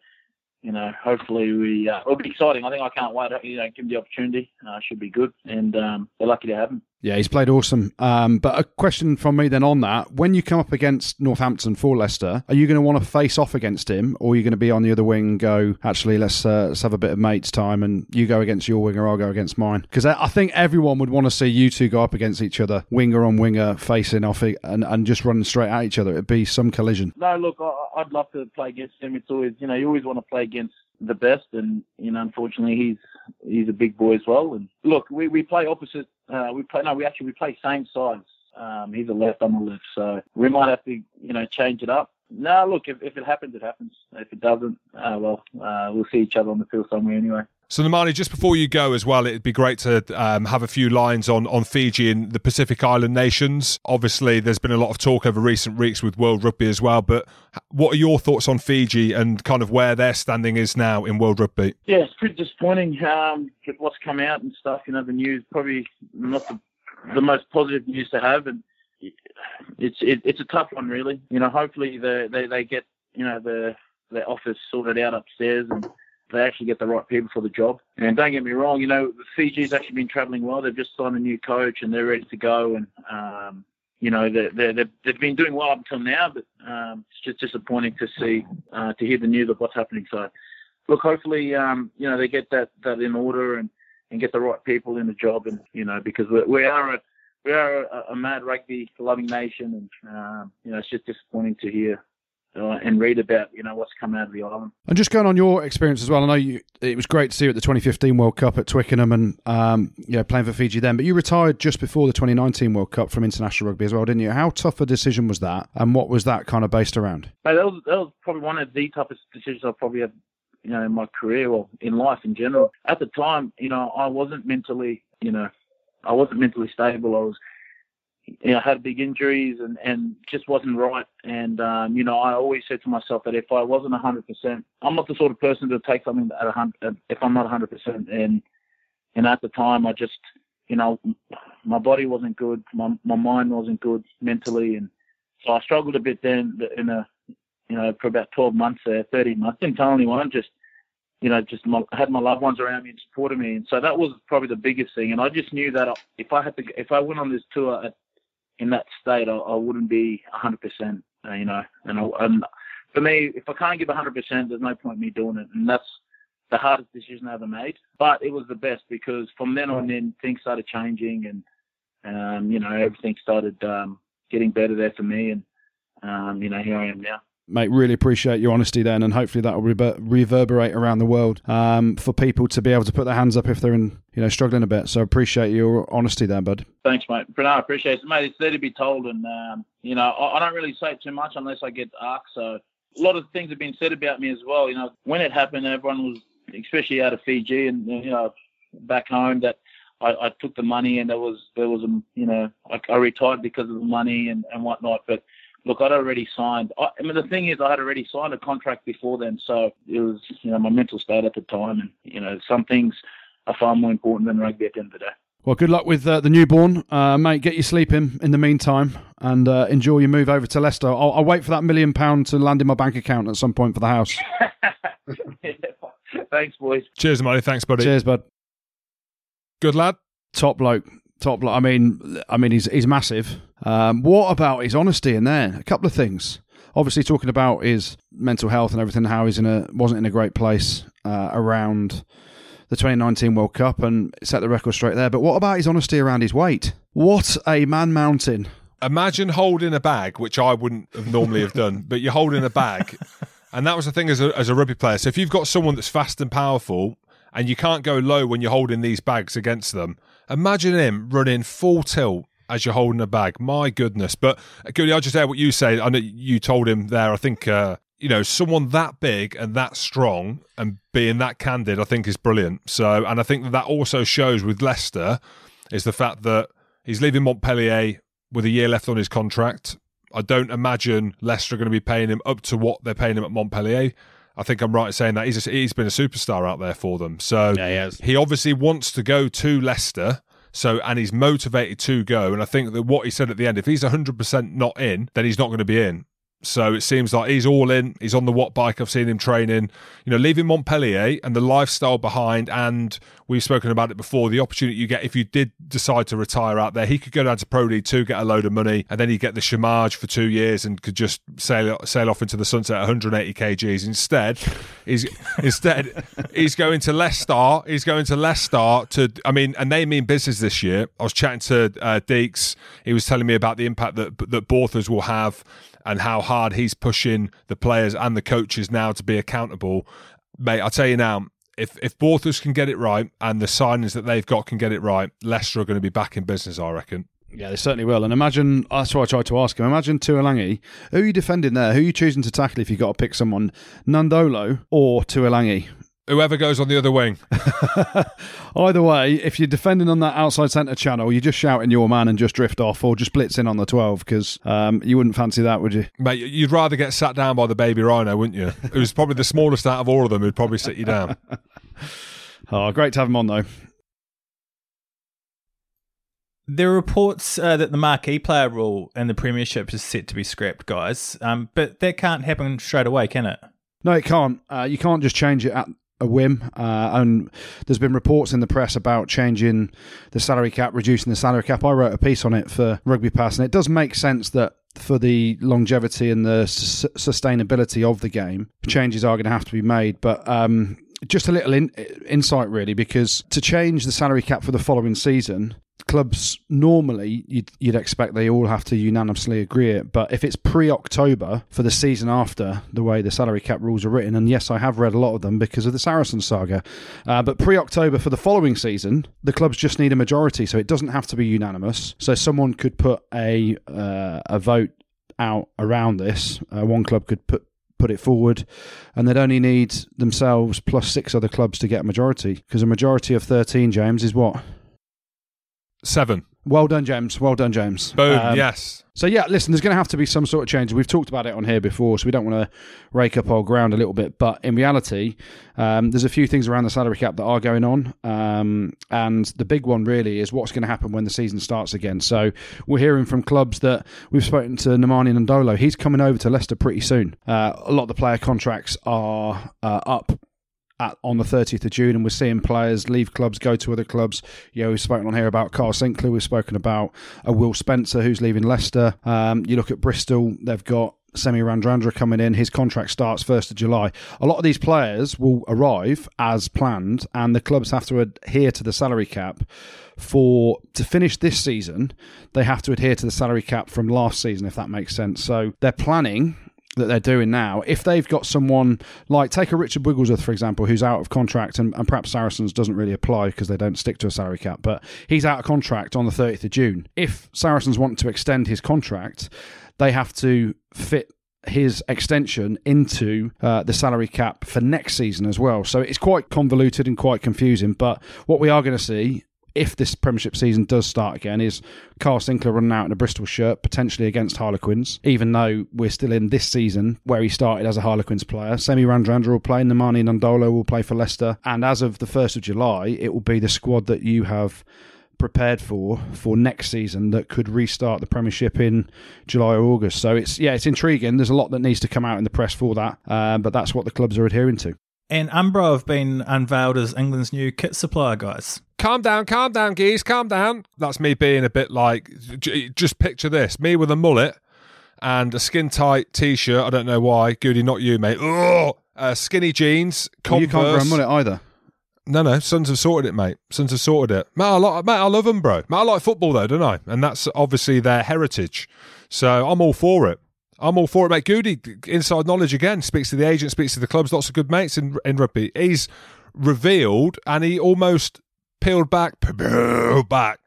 you know, hopefully we uh, it'll be exciting. I think I can't wait. You know, give him the opportunity. Uh, should be good, and um, we're lucky to have him. Yeah, he's played awesome. Um, but a question from me then on that: when you come up against Northampton for Leicester, are you going to want to face off against him, or are you going to be on the other wing? And go, actually, let's uh, let's have a bit of mates time, and you go against your winger, I'll go against mine. Because I think everyone would want to see you two go up against each other, winger on winger, facing off, and and just running straight at each other. It'd be some collision. No, look, I, would love to play against him. It's always, you know, you always want to play against the best, and you know, unfortunately, he's he's a big boy as well. And look, we, we play opposite. Uh, we play no, we actually we play same sides. Um, he's a left, I'm a left, so we might have to you know change it up. No, look, if, if it happens, it happens. If it doesn't, uh, well, uh, we'll see each other on the field somewhere anyway. So, Nemani, just before you go as well, it'd be great to um, have a few lines on, on Fiji and the Pacific Island nations. Obviously, there's been a lot of talk over recent weeks with World Rugby as well, but what are your thoughts on Fiji and kind of where their standing is now in World Rugby? Yeah, it's pretty disappointing um, what's come out and stuff. You know, the news probably not the, the most positive news to have, and it's it, it's a tough one, really. You know, hopefully the, they they get you know the the office sorted out upstairs and they actually get the right people for the job. And don't get me wrong, you know, Fiji's actually been travelling well. They've just signed a new coach and they're ready to go. And, um, you know, they're, they've been doing well up until now, but um, it's just disappointing to see, uh, to hear the news of what's happening. So, look, hopefully, um, you know, they get that, that in order and, and get the right people in the job. And, you know, because we, we are a, we are a, a mad rugby loving nation. And, um, you know, it's just disappointing to hear uh, and read about you know what's come out of the island. And just going on your experience as well, I know you, it was great to see you at the 2015 World Cup at Twickenham and um, you know, playing for Fiji then, but you retired just before the 2019 World Cup from international rugby as well, didn't you? How tough a decision was that, and what was that kind of based around? Mate, that was that was probably one of the toughest decisions I've probably had, you know, in my career or in life in general. At the time, you know, I wasn't mentally, you know, I wasn't mentally stable. I was you know, had big injuries and, and just wasn't right. And, um, you know, I always said to myself that if I wasn't 100%, I'm not the sort of person to take something at 100, if I'm not 100%. And, and at the time, I just, you know, my body wasn't good. My, my mind wasn't good mentally. And so I struggled a bit then in a, you know, for about 12 months there, 13 months. Didn't tell anyone, just, you know, just my, had my loved ones around me and supported me. And so that was probably the biggest thing. And I just knew that if I had to, if I went on this tour at in that state, I, I wouldn't be 100%, uh, you know. And, I, and for me, if I can't give 100%, there's no point me doing it. And that's the hardest decision I ever made. But it was the best because from then on in, things started changing and, um, you know, everything started um, getting better there for me. And, um, you know, here I am now mate. Really appreciate your honesty then, and hopefully that will rever- reverberate around the world um, for people to be able to put their hands up if they're in, you know, struggling a bit. So appreciate your honesty there, bud. Thanks, mate. But no, I appreciate it, mate. It's there to be told, and um, you know, I, I, don't really say too much unless I get asked. So a lot of things have been said about me as well. You know, when it happened, everyone was, especially out of Fiji and you know, back home, that. I, I took the money and there was there was a you know I, I retired because of the money and, and whatnot but look, I'd already signed. I, I, mean, the thing is, I had already signed a contract before then, so it was, you know, my mental state at the time, and you know, some things are far more important than rugby at the end of the day. Well, good luck with uh, the newborn, uh, mate. Get your sleep in in the meantime, and uh, enjoy your move over to Leicester. I'll, I'll, wait for that million pound to land in my bank account at some point for the house. *laughs* Thanks, boys. Cheers, buddy. Thanks, buddy. Cheers, bud. Good lad. Top bloke top. I mean, I mean, he's he's massive. Um, what about his honesty in there? A couple of things. Obviously, talking about his mental health and everything, how he's in a wasn't in a great place uh, around the 2019 World Cup and set the record straight there. But what about his honesty around his weight? What a man mountain! Imagine holding a bag, which I wouldn't have normally have done, but you're holding a bag. And that was the thing as a, as a rugby player. So if you've got someone that's fast and powerful, and you can't go low when you're holding these bags against them, Imagine him running full tilt as you're holding a bag. My goodness. But Goody, I'll just add what you say. I know you told him there. I think uh, you know someone that big and that strong and being that candid. I think is brilliant. So, and I think that that also shows with Leicester is the fact that he's leaving Montpellier with a year left on his contract. I don't imagine Leicester are going to be paying him up to what they're paying him at Montpellier. I think I'm right in saying that he's a, he's been a superstar out there for them. So yeah, he, he obviously wants to go to Leicester. So and he's motivated to go. And I think that what he said at the end, if he's 100% not in, then he's not going to be in. So it seems like he's all in. He's on the Watt bike. I've seen him training. You know, leaving Montpellier and the lifestyle behind, and we've spoken about it before. The opportunity you get if you did decide to retire out there, he could go down to Pro League Two, get a load of money, and then he get the chômage for two years and could just sail sail off into the sunset at 180 kgs. Instead, he's *laughs* instead he's going to Leicester. He's going to Leicester to. I mean, and they mean business this year. I was chatting to uh, Deeks. He was telling me about the impact that that Borthos will have and how hard he's pushing the players and the coaches now to be accountable. Mate, I'll tell you now, if if Borthos can get it right and the signings that they've got can get it right, Leicester are going to be back in business, I reckon. Yeah, they certainly will. And imagine that's what I tried to ask him. Imagine Tuilagi. Who are you defending there? Who are you choosing to tackle if you've got to pick someone? Nadolo or Tuilagi? Whoever goes on the other wing. *laughs* Either way, if you're defending on that outside centre channel, you're just shouting your man and just drift off, or just blitz in on the 12 because um, you wouldn't fancy that, would you? Mate, you'd rather get sat down by the baby rhino, wouldn't you? *laughs* Who's probably the smallest out of all of them who'd probably sit you down. *laughs* oh, great to have him on, though. There are reports uh, that the marquee player rule in the Premiership is set to be scrapped, guys. Um, but that can't happen straight away, can it? No, it can't. Uh, you can't just change it at a whim. Uh, and there's been reports in the press about changing the salary cap, reducing the salary cap. I wrote a piece on it for Rugby Pass, and it does make sense that for the longevity and the sustainability of the game, changes are going to have to be made. But um, just a little in- insight, really, because to change the salary cap for the following season, clubs normally you'd, you'd expect they all have to unanimously agree it but if it's pre-october for the season after the way the salary cap rules are written and yes i have read a lot of them because of the saracen saga uh, but pre-october for the following season the clubs just need a majority so it doesn't have to be unanimous so someone could put a uh, a vote out around this uh, one club could put put it forward, and they'd only need themselves plus six other clubs to get a majority because a majority of 13, James, is what? Seven. Well done, James. Well done, James. Boom. Um, yes. So yeah, listen, there's going to have to be some sort of change. We've talked about it on here before, so we don't want to rake up old ground a little bit. But in reality, um, there's a few things around the salary cap that are going on, um, and the big one really is what's going to happen when the season starts again. So we're hearing from clubs that we've spoken to Nemani Nadolo. He's coming over to Leicester pretty soon. Uh, a lot of the player contracts are uh, up at, on the 30th of June, and we're seeing players leave clubs, go to other clubs. You know, we've spoken on here about Kyle Sinckler, we've spoken about a Will Spencer who's leaving Leicester. Um, you look at Bristol, they've got Semi Radradra coming in. His contract starts 1st of July. A lot of these players will arrive as planned, and the clubs have to adhere to the salary cap for to finish this season. They have to adhere to the salary cap from last season, if that makes sense. So they're planning that they're doing now, if they've got someone like take a Richard Wigglesworth for example, who's out of contract, and, and perhaps Saracens doesn't really apply because they don't stick to a salary cap, but he's out of contract on the 30th of June. If Saracens want to extend his contract, they have to fit his extension into uh, the salary cap for next season as well. So it's quite convoluted and quite confusing. But what we are going to see if this Premiership season does start again, is Kyle Sinckler running out in a Bristol shirt, potentially against Harlequins, even though we're still in this season where he started as a Harlequins player. Semi Radradra will play, Nemani Nadolo will play for Leicester, and as of the 1st of July, it will be the squad that you have prepared for for next season that could restart the Premiership in July or August. So it's yeah, it's intriguing. There's a lot that needs to come out in the press for that, uh, but that's what the clubs are adhering to. And Umbro have been unveiled as England's new kit supplier, guys. Calm down, calm down, geese, calm down. That's me being a bit like, just picture this me with a mullet and a skin tight t shirt. I don't know why. Goody, not you, mate. Ugh! Uh, skinny jeans, Well, you Converse. can't grow a mullet either. No, no, Sons have sorted it, mate. Sons have sorted it. Mate, I, like, mate, I love them, bro. Mate, I like football, though, don't I? And that's obviously their heritage. So I'm all for it. I'm all for it, mate. Goody, inside knowledge again, speaks to the agent, speaks to the clubs, lots of good mates in, in rugby. He's revealed and he almost peeled back, peeled back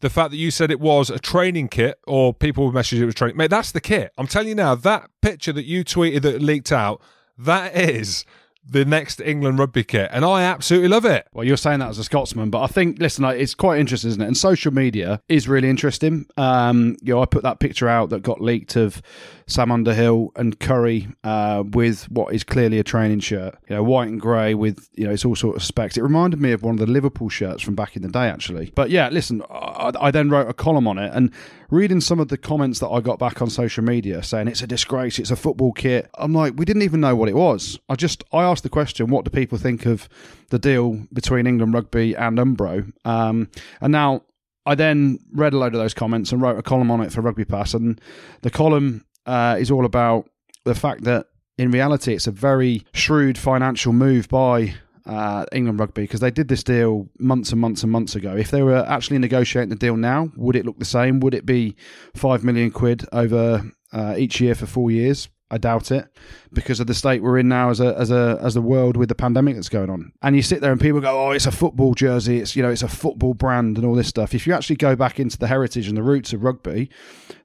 the fact that you said it was a training kit or people would message it was training. Mate, that's the kit. I'm telling you now, that picture that you tweeted that leaked out, that is the next England rugby kit. And I absolutely love it. Well, you're saying that as a Scotsman, but I think, listen, it's quite interesting, isn't it? And social media is really interesting. Um, you know, I put that picture out that got leaked of Sam Underhill and Curry uh, with what is clearly a training shirt, you know, white and grey with, you know, it's all sort of specs. It reminded me of one of the Liverpool shirts from back in the day, actually. But yeah, listen, I, I then wrote a column on it and reading some of the comments that I got back on social media saying it's a disgrace, it's a football kit. I'm like, we didn't even know what it was. I just, I asked the question, what do people think of the deal between England Rugby and Umbro? Um, and now I then read a load of those comments and wrote a column on it for Rugby Pass. And the column uh, is all about the fact that in reality it's a very shrewd financial move by uh, England Rugby because they did this deal months and months and months ago. If they were actually negotiating the deal now, would it look the same? Would it be five million quid over uh, each year for four years? I doubt it because of the state we're in now as a as a as the world with the pandemic that's going on. And you sit there and people go, "Oh, it's a football jersey. It's you know, it's a football brand and all this stuff." If you actually go back into the heritage and the roots of rugby,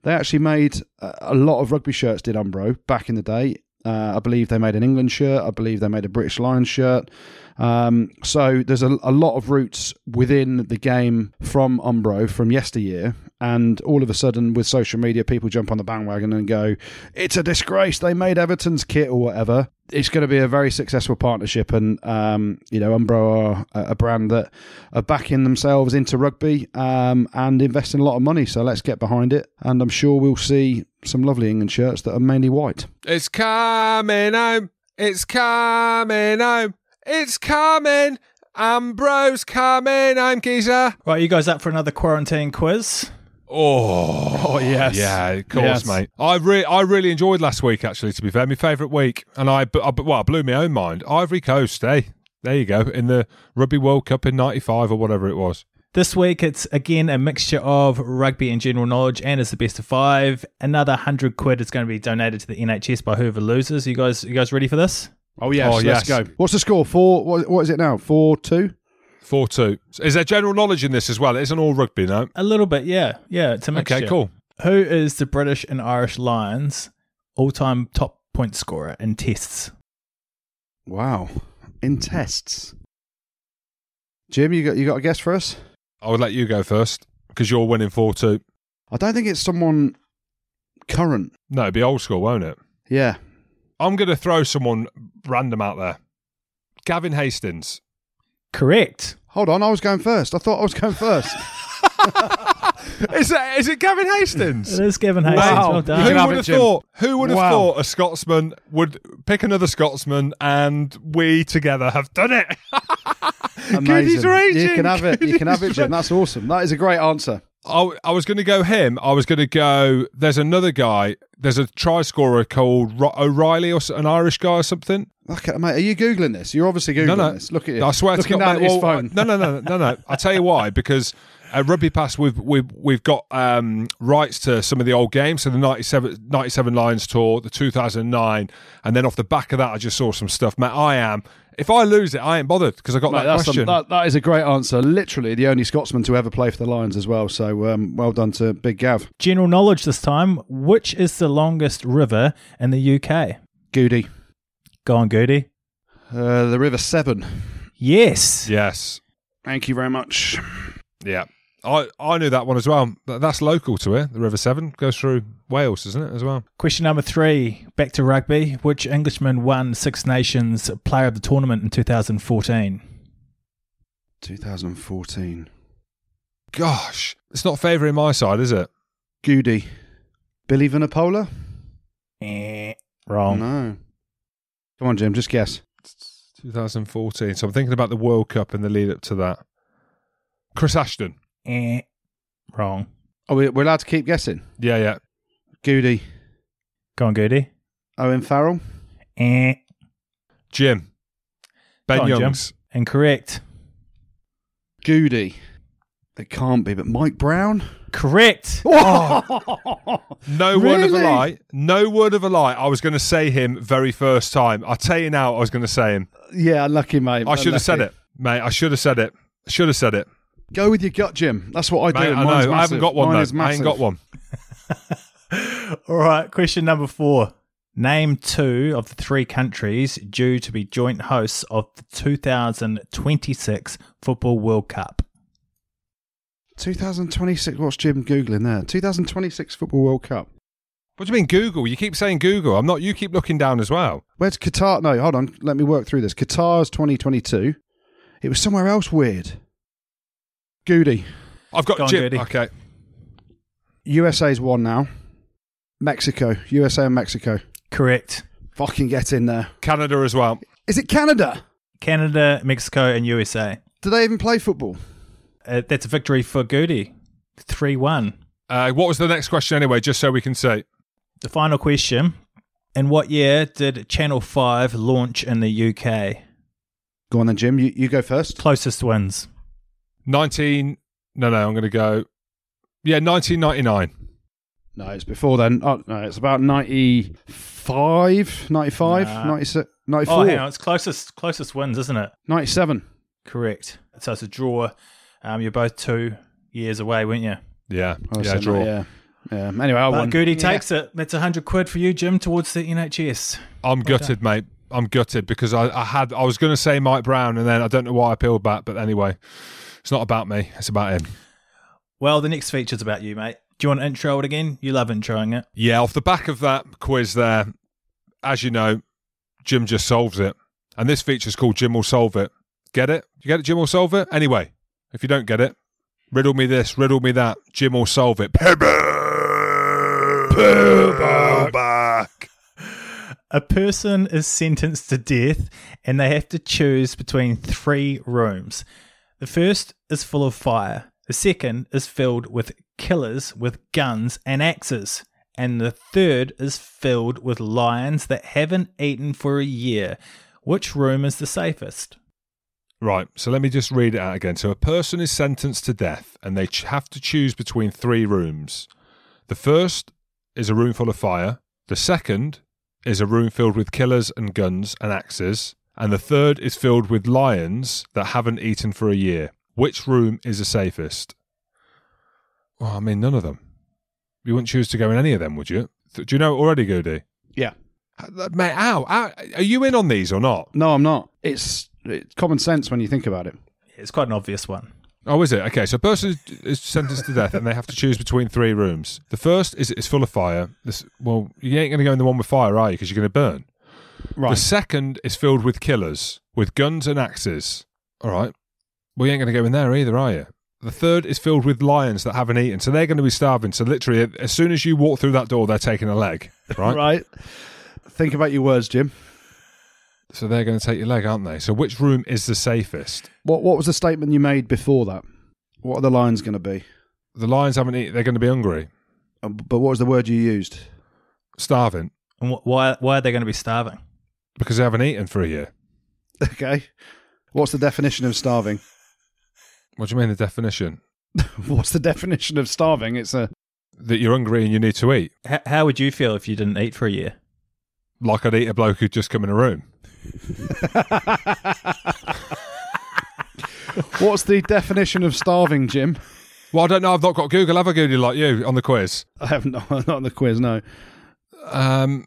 they actually made a lot of rugby shirts. Did Umbro back in the day? Uh, I believe they made an England shirt. I believe they made a British Lions shirt. Um, so there's a, a lot of roots within the game from Umbro from yesteryear. And all of a sudden, with social media, people jump on the bandwagon and go, it's a disgrace. They made Everton's kit or whatever. It's going to be a very successful partnership. And, um, you know, Umbro are a brand that are backing themselves into rugby um, and investing a lot of money. So let's get behind it. And I'm sure we'll see some lovely England shirts that are mainly white. It's coming home. It's coming home. It's coming. Umbro's coming home, geezer. Right, you guys up for another quarantine quiz? Oh, Oh, yes. yeah, of course, Yes. mate. I really, I really enjoyed last week. Actually, to be fair, my favourite week, and I, I, well, I blew my own mind. Ivory Coast, hey, there you go, in the Rugby World Cup in '95 or whatever it was. This week, it's again a mixture of rugby and general knowledge, and it's the best of five. Another hundred quid is going to be donated to the NHS by whoever loses. You guys, you guys ready for this? Oh yes, Oh, let's yes. go. What's the score? Four. What, what is it now? Four two. 4 2. Is there general knowledge in this as well? It isn't all rugby, no? A little bit, yeah, yeah. It's a mixture. Okay, cool. Who is the British and Irish Lions all-time top point scorer in tests? Wow. In tests. Jim, you got you got a guess for us? I would let you go first because you're winning 4 2. I don't think it's someone current. No, it'd be old school, won't it? Yeah. I'm going to throw someone random out there. Gavin Hastings. Correct. Hold on, I was going first. I thought I was going first. *laughs* *laughs* is, it, is it Gavin Hastings? It is Gavin Hastings. Wow. Well done. Who would it, have Jim. thought? Who would have Wow. thought a Scotsman would pick another Scotsman and we together have done it? *laughs* Amazing. Goodies raging. You can have it. You can have it, Jim. That's awesome. That is a great answer. I, I was going to go him. I was going to go. There's another guy. There's a try scorer called Ro- O'Reilly or an Irish guy or something. Okay, mate, are you googling this? You're obviously googling No, no. this. Look at you. I swear looking to God, mate, well, phone. No, no, no, no, no. I'll tell you why. Because at Rugby Pass, we've we've we've got um, rights to some of the old games. So the 97, 97 Lions tour, the 2009, and then off the back of that, I just saw some stuff. Mate, I am. If I lose it, I ain't bothered because I got Mate, that that's question. some- that, that is a great answer. Literally the only Scotsman to ever play for the Lions as well. So um, well done to Big Gav. General knowledge this time. Which is the longest river in the UK? Goody. Go on, Goody. Uh, the River Severn. Yes. yes. Thank you very much. Yeah. I, I knew that one as well. That's local to here. The River Severn goes through Wales, isn't it, as well? Question number three. Back to rugby. Which Englishman won Six Nations Player of the Tournament in 2014? 2014. Gosh, it's not favouring my side, is it? Goody. Billy Vunipola? Eh, wrong. No. Come on, Jim. Just guess. 2014. So I'm thinking about the World Cup and the lead up to that. Chris Ashton. Eh, wrong. Oh, we- we're allowed to keep guessing. Yeah, yeah. Goody. Go on, Goody. Owen Farrell. Eh, Jim. Ben Go on, Jim. Youngs. incorrect. Goody. It can't be, but Mike Brown. Correct. *laughs* No word of a Really? lie. No word of a lie. I was going to say him very first time. I'll tell you now, I was going to say him. Yeah, unlucky, mate. I should have said it, mate. I should have said it. Should have said it. Go with your gut, Jim. That's what I Mate, do. I Mine's know. I haven't massive. got one, Mine though. is I ain't got one. *laughs* All right. Question number four. Name two of the three countries due to be joint hosts of the 2026 Football World Cup. 2026. What's Jim googling there? 2026 Football World Cup. What do you mean Google? You keep saying Google. I'm not. You keep looking down as well. Where's Qatar? No, hold on. Let me work through this. Qatar's 2022. It was somewhere else weird. Goody. I've got Go on, Jim. Goody. Okay. USA's one now. Mexico. USA and Mexico. Correct. Fucking get in there. Canada as well. Is it Canada? Canada, Mexico, and USA. Do they even play football? Uh, that's a victory for Goody. 3 1. Uh, what was the next question anyway? Just so we can say. The final question In what year did Channel 5 launch in the UK? Go on then, Jim. You, you go first. Closest wins. 19. No, no. I'm going to go. Yeah, 1999. No, it's before then. Oh, no, it's about 95, 95, Nah. 96, 94, Oh, hang on. It's closest closest wins, isn't it? 97. Correct. So it's a draw. Um, you're both two years away, weren't you? Yeah. Oh, yeah, so, draw. Yeah. yeah. Anyway, I But won. Goody Yeah. takes it. That's 100 quid for you, Jim, towards the NHS. I'm gutted, mate. I'm gutted because I, I had I was going to say Mike Brown and then I don't know why I peeled back, but anyway, it's not about me. It's about him. Well, the next feature's about you, mate. Do you want to intro it again? You love introing it. Yeah, off the back of that quiz there, as you know, Jim just solves it, and this feature's called Jim will solve it. Get it? You get it? Jim will solve it. Anyway, if you don't get it, riddle me this, riddle me that. Jim will solve it. Back. A person is sentenced to death and they have to choose between three rooms. The first is full of fire, the second is filled with killers with guns and axes, and the third is filled with lions that haven't eaten for a year. Which room is the safest? Right, so let me just read it out again. So a person is sentenced to death and they have to choose between three rooms. The first is a room full of fire, the second is a room filled with killers and guns and axes, and the third is filled with lions that haven't eaten for a year. Which room is the safest? Well, I mean, none of them. You wouldn't choose to go in any of them, would you? Do you know already, Goody? Yeah. Uh, Mate, how, how? Are you in on these or not? No, I'm not. It's, it's common sense when you think about it. It's quite an obvious one. Oh, is it? Okay, so a person is sentenced to death and they have to choose between three rooms. The first is it's full of fire. This, well, you ain't going to go in the one with fire, are you? Because you're going to burn. The second is filled with killers, with guns and axes. All right. We ain't going to go in there either, are you? The third is filled with lions that haven't eaten, so they're going to be starving. So literally, as soon as you walk through that door, they're taking a leg, *laughs* right? Right. Think about your words, Jim. So they're going to take your leg, aren't they? So which room is the safest? What What was the statement you made before that? What are the lions going to be? The lions haven't eaten; they're going to be hungry, Uh, But what was the word you used? starving, And wh- why why are they going to be starving? Because they haven't eaten for a year. Okay. What's the definition of starving? What do you mean the definition? *laughs* What's the definition of starving? It's a That you're hungry and you need to eat. H- how would you feel if you didn't eat for a year? Like I'd eat a bloke who'd just come in a room. *laughs* What's the definition of starving, Jim? Well, I don't know. I've not got Google. Have I Googled like you on the quiz? I haven't *laughs* not on the quiz. No. Um,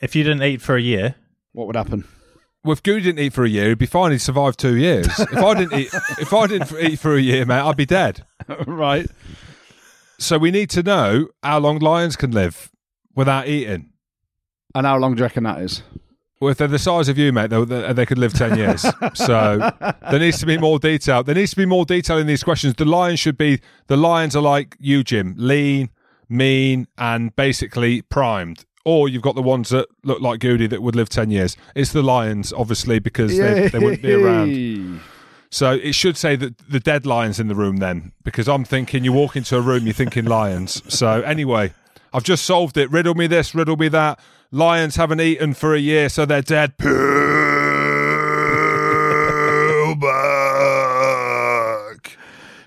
If you didn't eat for a year, What would happen? well, if Goo didn't eat for a year, he'd be fine. He'd survive two years. if I didn't eat, if I didn't *laughs* eat for a year, mate, I'd be dead. *laughs* right. So we need to know how long lions can live without eating. And how long do you reckon that is? Well, if they're the size of you, mate, they, they, they could live 10 years. so *laughs* there needs to be more detail. There needs to be more detail in these questions. The lions should be, the lions are like you, Jim, lean, mean, and basically primed. Or you've got the ones that look like Goody that would live 10 years. It's the lions, obviously, because they, they wouldn't be around. So it should say that the dead lions in the room then, because I'm thinking you walk into a room, you're thinking lions. So anyway, I've just solved it. Riddle me this, riddle me that. Lions haven't eaten for a year, so they're dead. Pillback.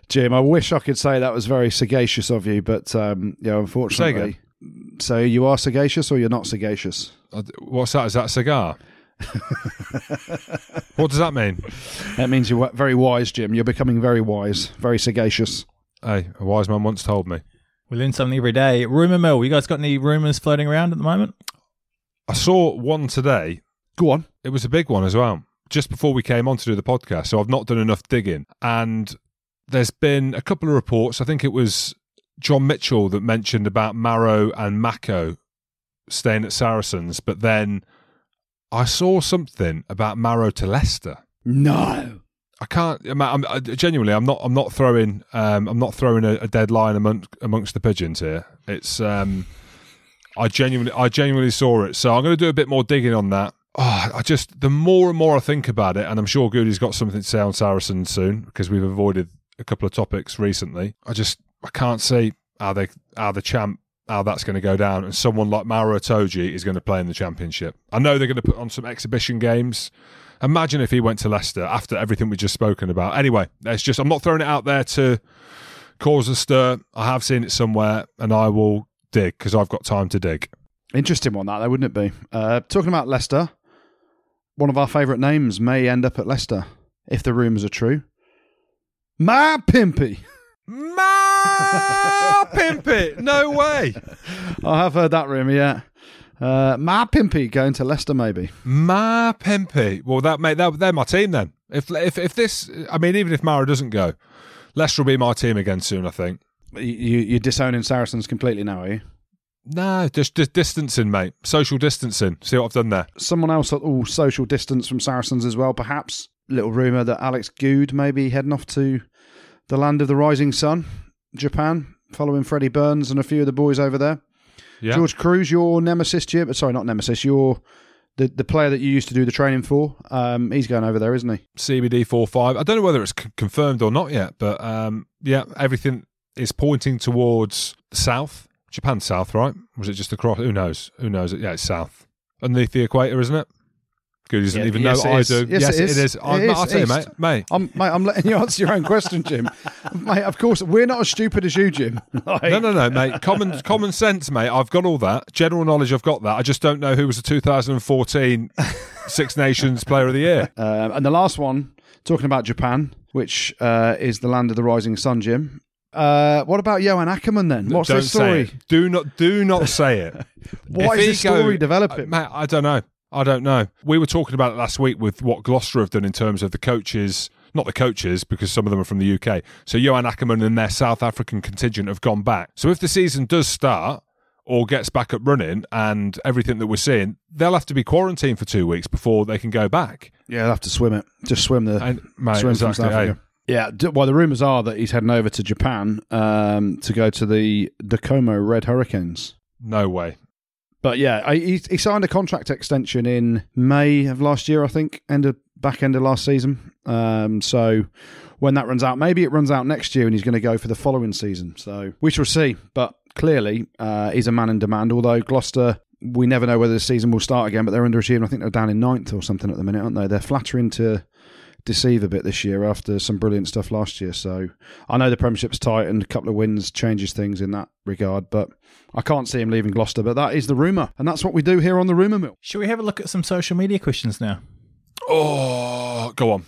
Jim, I wish I could say that was very sagacious of you, but um, yeah, unfortunately. So you are sagacious or you're not sagacious? Uh, What's that? Is that a cigar? *laughs* what does that mean? That means you're very wise, Jim. You're becoming very wise, very sagacious. Hey, a wise man once told me. we learn something every day. Rumor mill. You guys got any rumors floating around at the moment? I saw one today Go on. It was a big one as well. Just before we came on to do the podcast, so I've not done enough digging. And there's been a couple of reports. I think it was John Mitchell that mentioned about Maro and Mako staying at Saracens, but then I saw something about Maro to Leicester. No. I can't. I'm, I'm, I, genuinely, I'm not. I'm not throwing. Um, I'm not throwing a, a deadline among, amongst the pigeons here. It's. Um, I genuinely, I genuinely saw it. So I'm going to do a bit more digging on that. Oh, I just the more and more I think about it, and I'm sure Goody's got something to say on Saracens soon because we've avoided a couple of topics recently. I just I can't see how they how the champ how that's going to go down, and someone like Maro Itoje is going to play in the championship. I know they're going to put on some exhibition games. Imagine if he went to Leicester after everything we've just spoken about. Anyway, it's just I'm not throwing it out there to cause a stir. I have seen it somewhere, and I will dig because I've got time to dig. Interesting one, that, though, wouldn't it be? Uh, talking about Leicester, one of our favourite names may end up at Leicester if the rumours are true. Mapimpi. *laughs* Ma pimp it! No way. I have heard that rumour, yeah. Uh, Mapimpi going to Leicester, maybe. Mapimpi. Well, that mate, that, they're my team then. If if if this, I mean, even if Maro doesn't go, Leicester will be my team again soon. I think. You, you, you're disowning Saracens completely now, are you? No, just just distancing, mate. Social distancing. See what I've done there. Someone else at all social distance from Saracens as well, perhaps. Little rumour that Alex Goode may be heading off to the land of the rising sun, Japan, following Freddie Burns and a few of the boys over there. Yeah. George Kruis, your nemesis, Jim. Sorry, not nemesis. Your the the player that you used to do the training for. Um, he's going over there, isn't he? CBD four five. I don't know whether it's c- confirmed or not yet, but um, yeah, everything is pointing towards south, Japan south, right? Was it just across? Who knows? Who knows? Yeah, it's south, underneath the equator, isn't it? Good, he doesn't Yeah, even yes, know it I is. do. Yes, Yes, it is. it is. It I, is, I'll tell you, mate. Mate, I'm, mate, I'm letting you answer your own question, Jim. *laughs* mate, of course, we're not as stupid as you, Jim. Like- *laughs* No, no, no, mate. Common *laughs* common sense, mate. I've got all that. General knowledge, I've got that. I just don't know who was the 2014 Six Nations Player of the Year. Um, and the last one, talking about Japan, which uh, is the land of the rising sun, Jim. Uh, what about Johan Ackermann then? What's the story? it. Do not, do not say it. What If is he the story go- developing? Mate, I don't know. I don't know. We were talking about it last week with what Gloucester have done in terms of the coaches, not the coaches, because some of them are from the UK. So Johan Ackermann and their South African contingent have gone back. So if the season does start or gets back up running and everything that we're seeing, they'll have to be quarantined for two weeks before they can go back. yeah, they'll have to swim it. Just swim the And mate, swim from South Africa. Yeah, d- well, the rumours are that he's heading over to Japan um, to go to the Docomo Red Hurricanes. no way. But yeah, I, he, he signed a contract extension in May of last year, I think, end of back end of last season. Um, so when that runs out, maybe it runs out next year, and he's going to go for the following season. So we shall see. But clearly, uh, he's a man in demand. Although Gloucester, we never know whether the season will start again, but they're underachieving. I think they're down in ninth or something at the minute, aren't they? They're flattering to deceive a bit this year after some brilliant stuff last year. So I know the Premiership's tight and a couple of wins changes things in that regard, but I can't see him leaving Gloucester. But that is the rumour, and that's what we do here on the Rumour Mill. Should we have a look at some social media questions now? Oh, go on.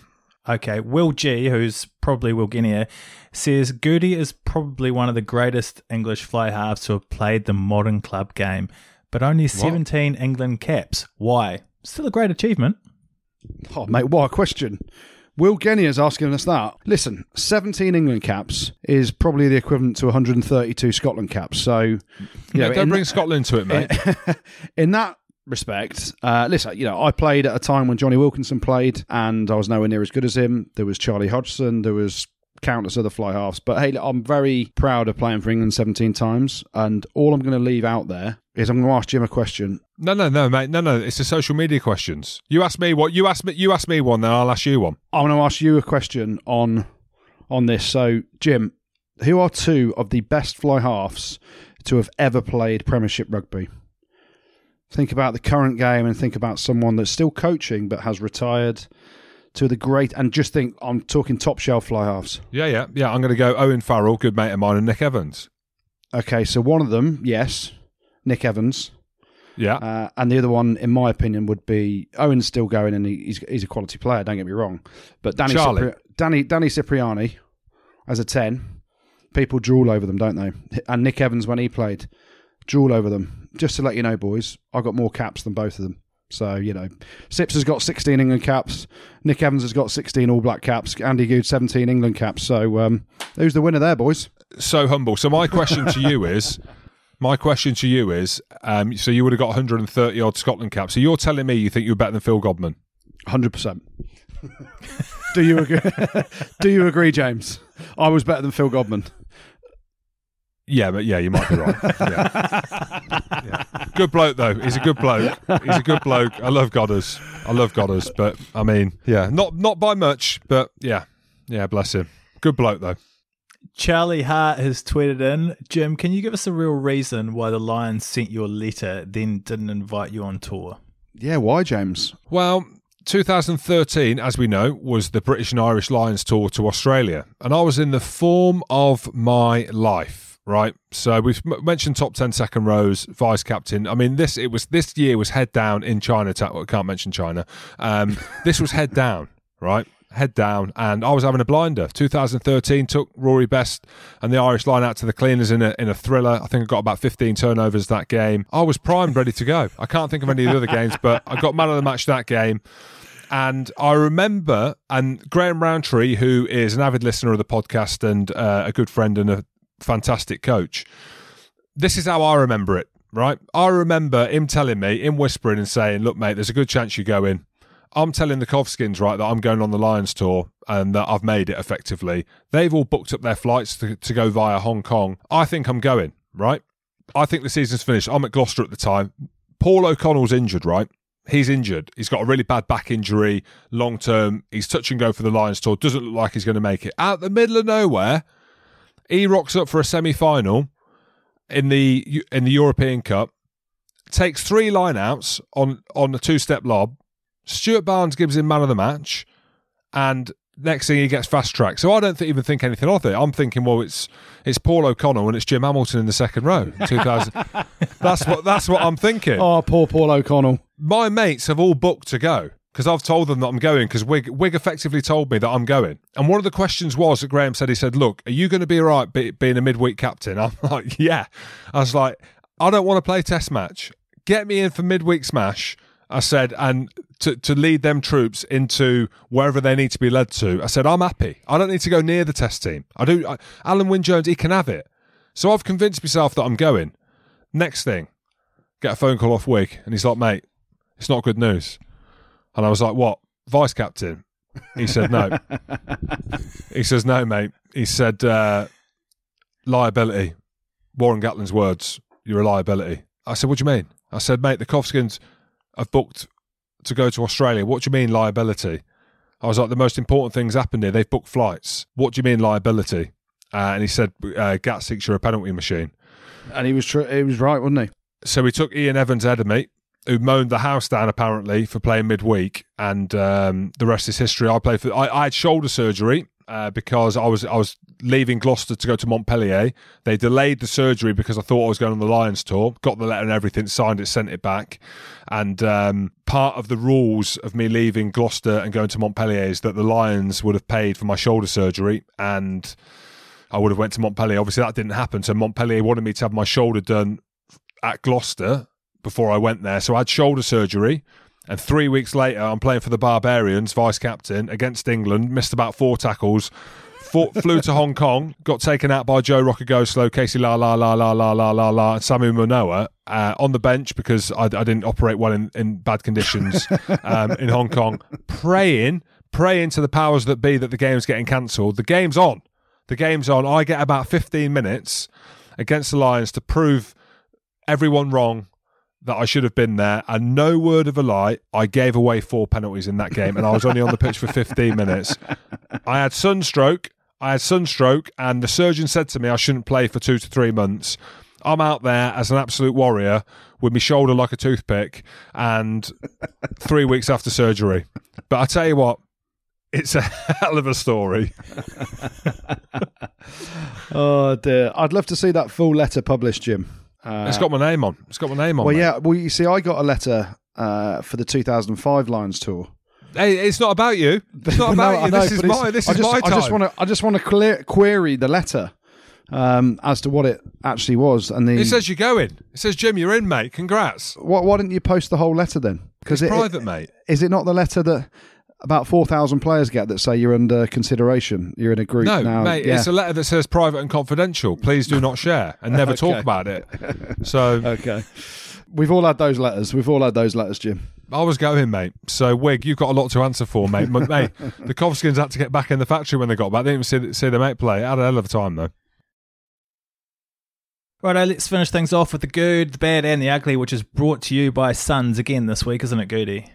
Okay, Will G, who's probably Will Guinea, says Goody is probably one of the greatest English fly halves to have played the modern club game, but only 17 England caps. Why? Still a great achievement. Oh, mate, what a question. Will Genny is asking us that. Listen, 17 England caps is probably the equivalent to 132 Scotland caps. So, you Yeah, know, don't in- bring Scotland to it, mate. *laughs* in that respect, uh, listen, you know, I played at a time when Jonny Wilkinson played, and I was nowhere near as good as him. There was Charlie Hodgson, there was countless other fly halves. But hey, I'm very proud of playing for England 17 times, and all I'm going to leave out there is I'm going to ask Jim a question. No, no, no, mate. No, no. It's the social media questions. You ask me what you ask me. You ask me one, then I'll ask you one. I'm going to ask you a question on on this. So, Jim, who are two of the best fly halves to have ever played Premiership rugby? Think about the current game and think about someone that's still coaching but has retired to the great. And just think, I'm talking top shelf fly halves. Yeah, yeah, yeah. I'm going to go Owen Farrell, good mate of mine, and Nick Evans. Okay, so one of them, yes, Nick Evans. Yeah, Uh, and the other one, in my opinion, would be Owen's still going, and he's he's a quality player. Don't get me wrong, but Danny Cipri- Danny Danny Cipriani as a ten, people drool over them, don't they? And Nick Evans when he played, drool over them. Just to let you know, boys, I got more caps than both of them. So you know, Sips has got 16 England caps. Nick Evans has got 16 All Black caps. Andy Good 17 England caps. So um, who's the winner there, boys? so humble. So my question to you is, my question to you is, um, so you would have got 130 odd Scotland caps. So you're telling me you think you're better than Phil Godman? Hundred percent. Do you agree? *laughs* Do you agree, James? I was better than Phil Godman. Yeah, but yeah, you might be right. *laughs* Yeah. Yeah. Good bloke though. He's a good bloke. He's a good bloke. I love Godders. I love Godders, but I mean, yeah, not not by much, but yeah, yeah, bless him. Good bloke though. Charlie Hart has tweeted in Jim, can you give us a real reason why the Lions sent you a letter, then didn't invite you on tour? Yeah, why, James? Well, 2013, as we know, was the British and Irish Lions tour to Australia, and I was in the form of my life. Right, so we've mentioned top 10 second rows, vice captain. I mean, this it was this year was head down in China. Well, I can't mention China. Um, this was head down, right? Head down, and I was having a blinder. 2013 took Rory Best and the Irish line out to the cleaners in a in a thriller. I think I got about 15 turnovers that game. I was primed, ready to go. I can't think of any of the other games, but I got man of the match that game. And I remember, and Graham Rowntree, who is an avid listener of the podcast and uh, a good friend and a fantastic coach, this is how I remember it, right? I remember him telling me, him whispering and saying, Look, mate, there's a good chance you go in. I'm telling the Kovskins, right, that I'm going on the Lions tour and that I've made it effectively. They've all booked up their flights to, to go via Hong Kong. I think I'm going, right? I think the season's finished. I'm at Gloucester at the time. Paul O'Connell's injured, right? He's injured. He's got a really bad back injury, long term. He's touch and go for the Lions tour. Doesn't look like he's going to make it. Out the middle of nowhere, he rocks up for a semi final in the in the European Cup, takes three lineouts on on a two step lob, Stuart Barnes gives him man of the match, and next thing he gets fast track. So I don't th- even think anything of it. I'm thinking, well, it's it's Paul O'Connell and it's Jim Hamilton in the second row. *laughs* 2000. that's what that's what I'm thinking. Oh, poor Paul O'Connell. My mates have all booked to go because I've told them that I'm going because Wig, Wig effectively told me that I'm going. And one of the questions was that Graham said, he said, look, are you going to be all right be, being a midweek captain? *laughs* I'm like, yeah. I was like, I don't want to play test match. Get me in for midweek smash. I said, and to, to lead them troops into wherever they need to be led to. I said, I'm happy. I don't need to go near the test team. I do. I, Alun Wyn Jones, he can have it. So I've convinced myself that I'm going. Next thing, get a phone call off Wig, and he's like, mate, it's not good news. And I was like, what? Vice captain? He said, no. *laughs* he says, no, mate. He said, uh, liability. Warren Gatland's words, you're a liability. I said, what do you mean? I said, mate, the Kofskins have booked to go to Australia. What do you mean liability? I was like, the most important thing's happened here. They've booked flights. What do you mean liability? Uh, and he said, uh, Gats thinks you're a penalty machine. And he was tr- he was right, wasn't he? So we took Ian Evans Eddermeet, who moaned the house down apparently for playing midweek, and um, the rest is history. I played for. I, I had shoulder surgery uh, because I was I was leaving Gloucester to go to Montpellier. They delayed the surgery because I thought I was going on the Lions tour. Got the letter and everything, signed it, sent it back. And um, part of the rules of me leaving Gloucester and going to Montpellier is that the Lions would have paid for my shoulder surgery and. I would have went to Montpellier. Obviously, that didn't happen. So Montpellier wanted me to have my shoulder done at Gloucester before I went there. So I had shoulder surgery. And three weeks later, I'm playing for the Barbarians, vice captain, against England. Missed about four tackles. Fought, flew to Hong Kong, got taken out by Joe Rokocoko, Casey La La La La La La La La, and Samu Manoa uh, on the bench because I, I, didn't operate well in, in bad conditions *laughs* um, in Hong Kong. Praying, praying to the powers that be that the game's getting cancelled. The game's on. The game's on. I get about 15 minutes against the Lions to prove everyone wrong that I should have been there. And no word of a lie, I gave away four penalties in that game, and I was only on the pitch for 15 minutes. I had sunstroke. I had sunstroke, and the surgeon said to me I shouldn't play for two to three months. I'm out there as an absolute warrior with my shoulder like a toothpick, and three weeks after surgery. But I tell you what, it's a *laughs* hell of a story. *laughs* oh dear! I'd love to see that full letter published, Jim. Uh, it's got my name on. It's got my name on. Well, mate. yeah. Well, you see, I got a letter uh, for the 2005 Lions tour. Hey, it's not about you. It's not *laughs* No, about I you. know, this is my. This I is just, my I just want to. I just want to clear, query the letter um, as to what it actually was, and the. It says you're going. It says Jim, you're in, mate. Congrats. why, why didn't you post the whole letter then? Because It's it, private, mate. is it not the letter that about four thousand players get that say you're under consideration? You're in a group No, now. mate. yeah. It's a letter that says private and confidential. Please do not share and never *laughs* talk about it. *laughs* So okay. We've all had those letters. We've all had those letters, Jim. I was going, mate. So Wig, you've got a lot to answer for, mate. Mate, *laughs* the Kovskins had to get back in the factory when they got back. They didn't even see, see their mate play. Had a hell of a time though. Righto, let's finish things off with the good, the bad, and the ugly, which is brought to you by Sons again this week, isn't it, Goodey?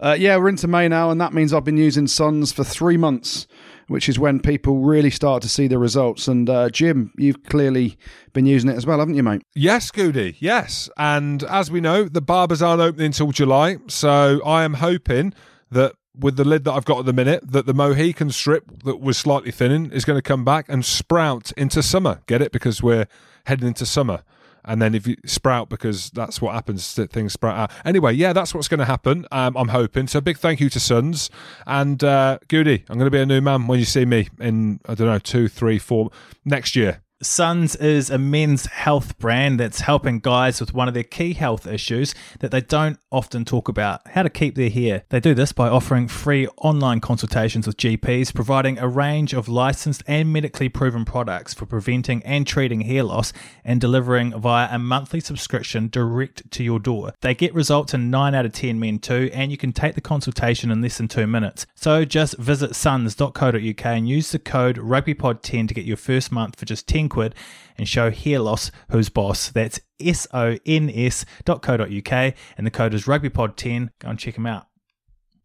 Uh, yeah, we're into May now, and that means I've been using Sons for three months, which is when people really start to see the results. And uh, Jim, you've clearly been using it as well, haven't you, mate? Yes, Goodey. Yes, and as we know, the barbers aren't opening until July. So I am hoping that with the lid that I've got at the minute, that the Mohican strip that was slightly thinning is going to come back and sprout into summer. Get it? Because we're heading into summer. And then if you sprout, because that's what happens, that things sprout out. Anyway, yeah, that's what's going to happen. Um, I'm hoping. So big thank you to Sons and uh, Goodey. I'm going to be a new man when you see me in I don't know two, three, four next year. Sons is a men's health brand that's helping guys with one of their key health issues that they don't often talk about how to keep their hair. They do this by offering free online consultations with GPs, providing a range of licensed and medically proven products for preventing and treating hair loss, and delivering via a monthly subscription direct to your door. They get results in 9 out of 10 men too, and you can take the consultation in less than two minutes. So just visit sons.co.uk and use the code RugbyPod10 to get your first month for just 10 and show hair loss who's boss. That's S O N S dot co dot UK and the code is RugbyPod10. Go and check them out.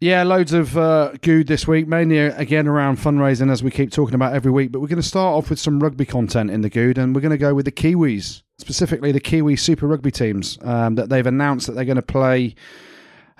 Yeah, loads of uh, good this week, mainly uh, again around fundraising, as we keep talking about every week. But we're going to start off with some rugby content in the good, and we're going to go with the Kiwis, specifically the Kiwi Super Rugby teams um, that they've announced that they're going to play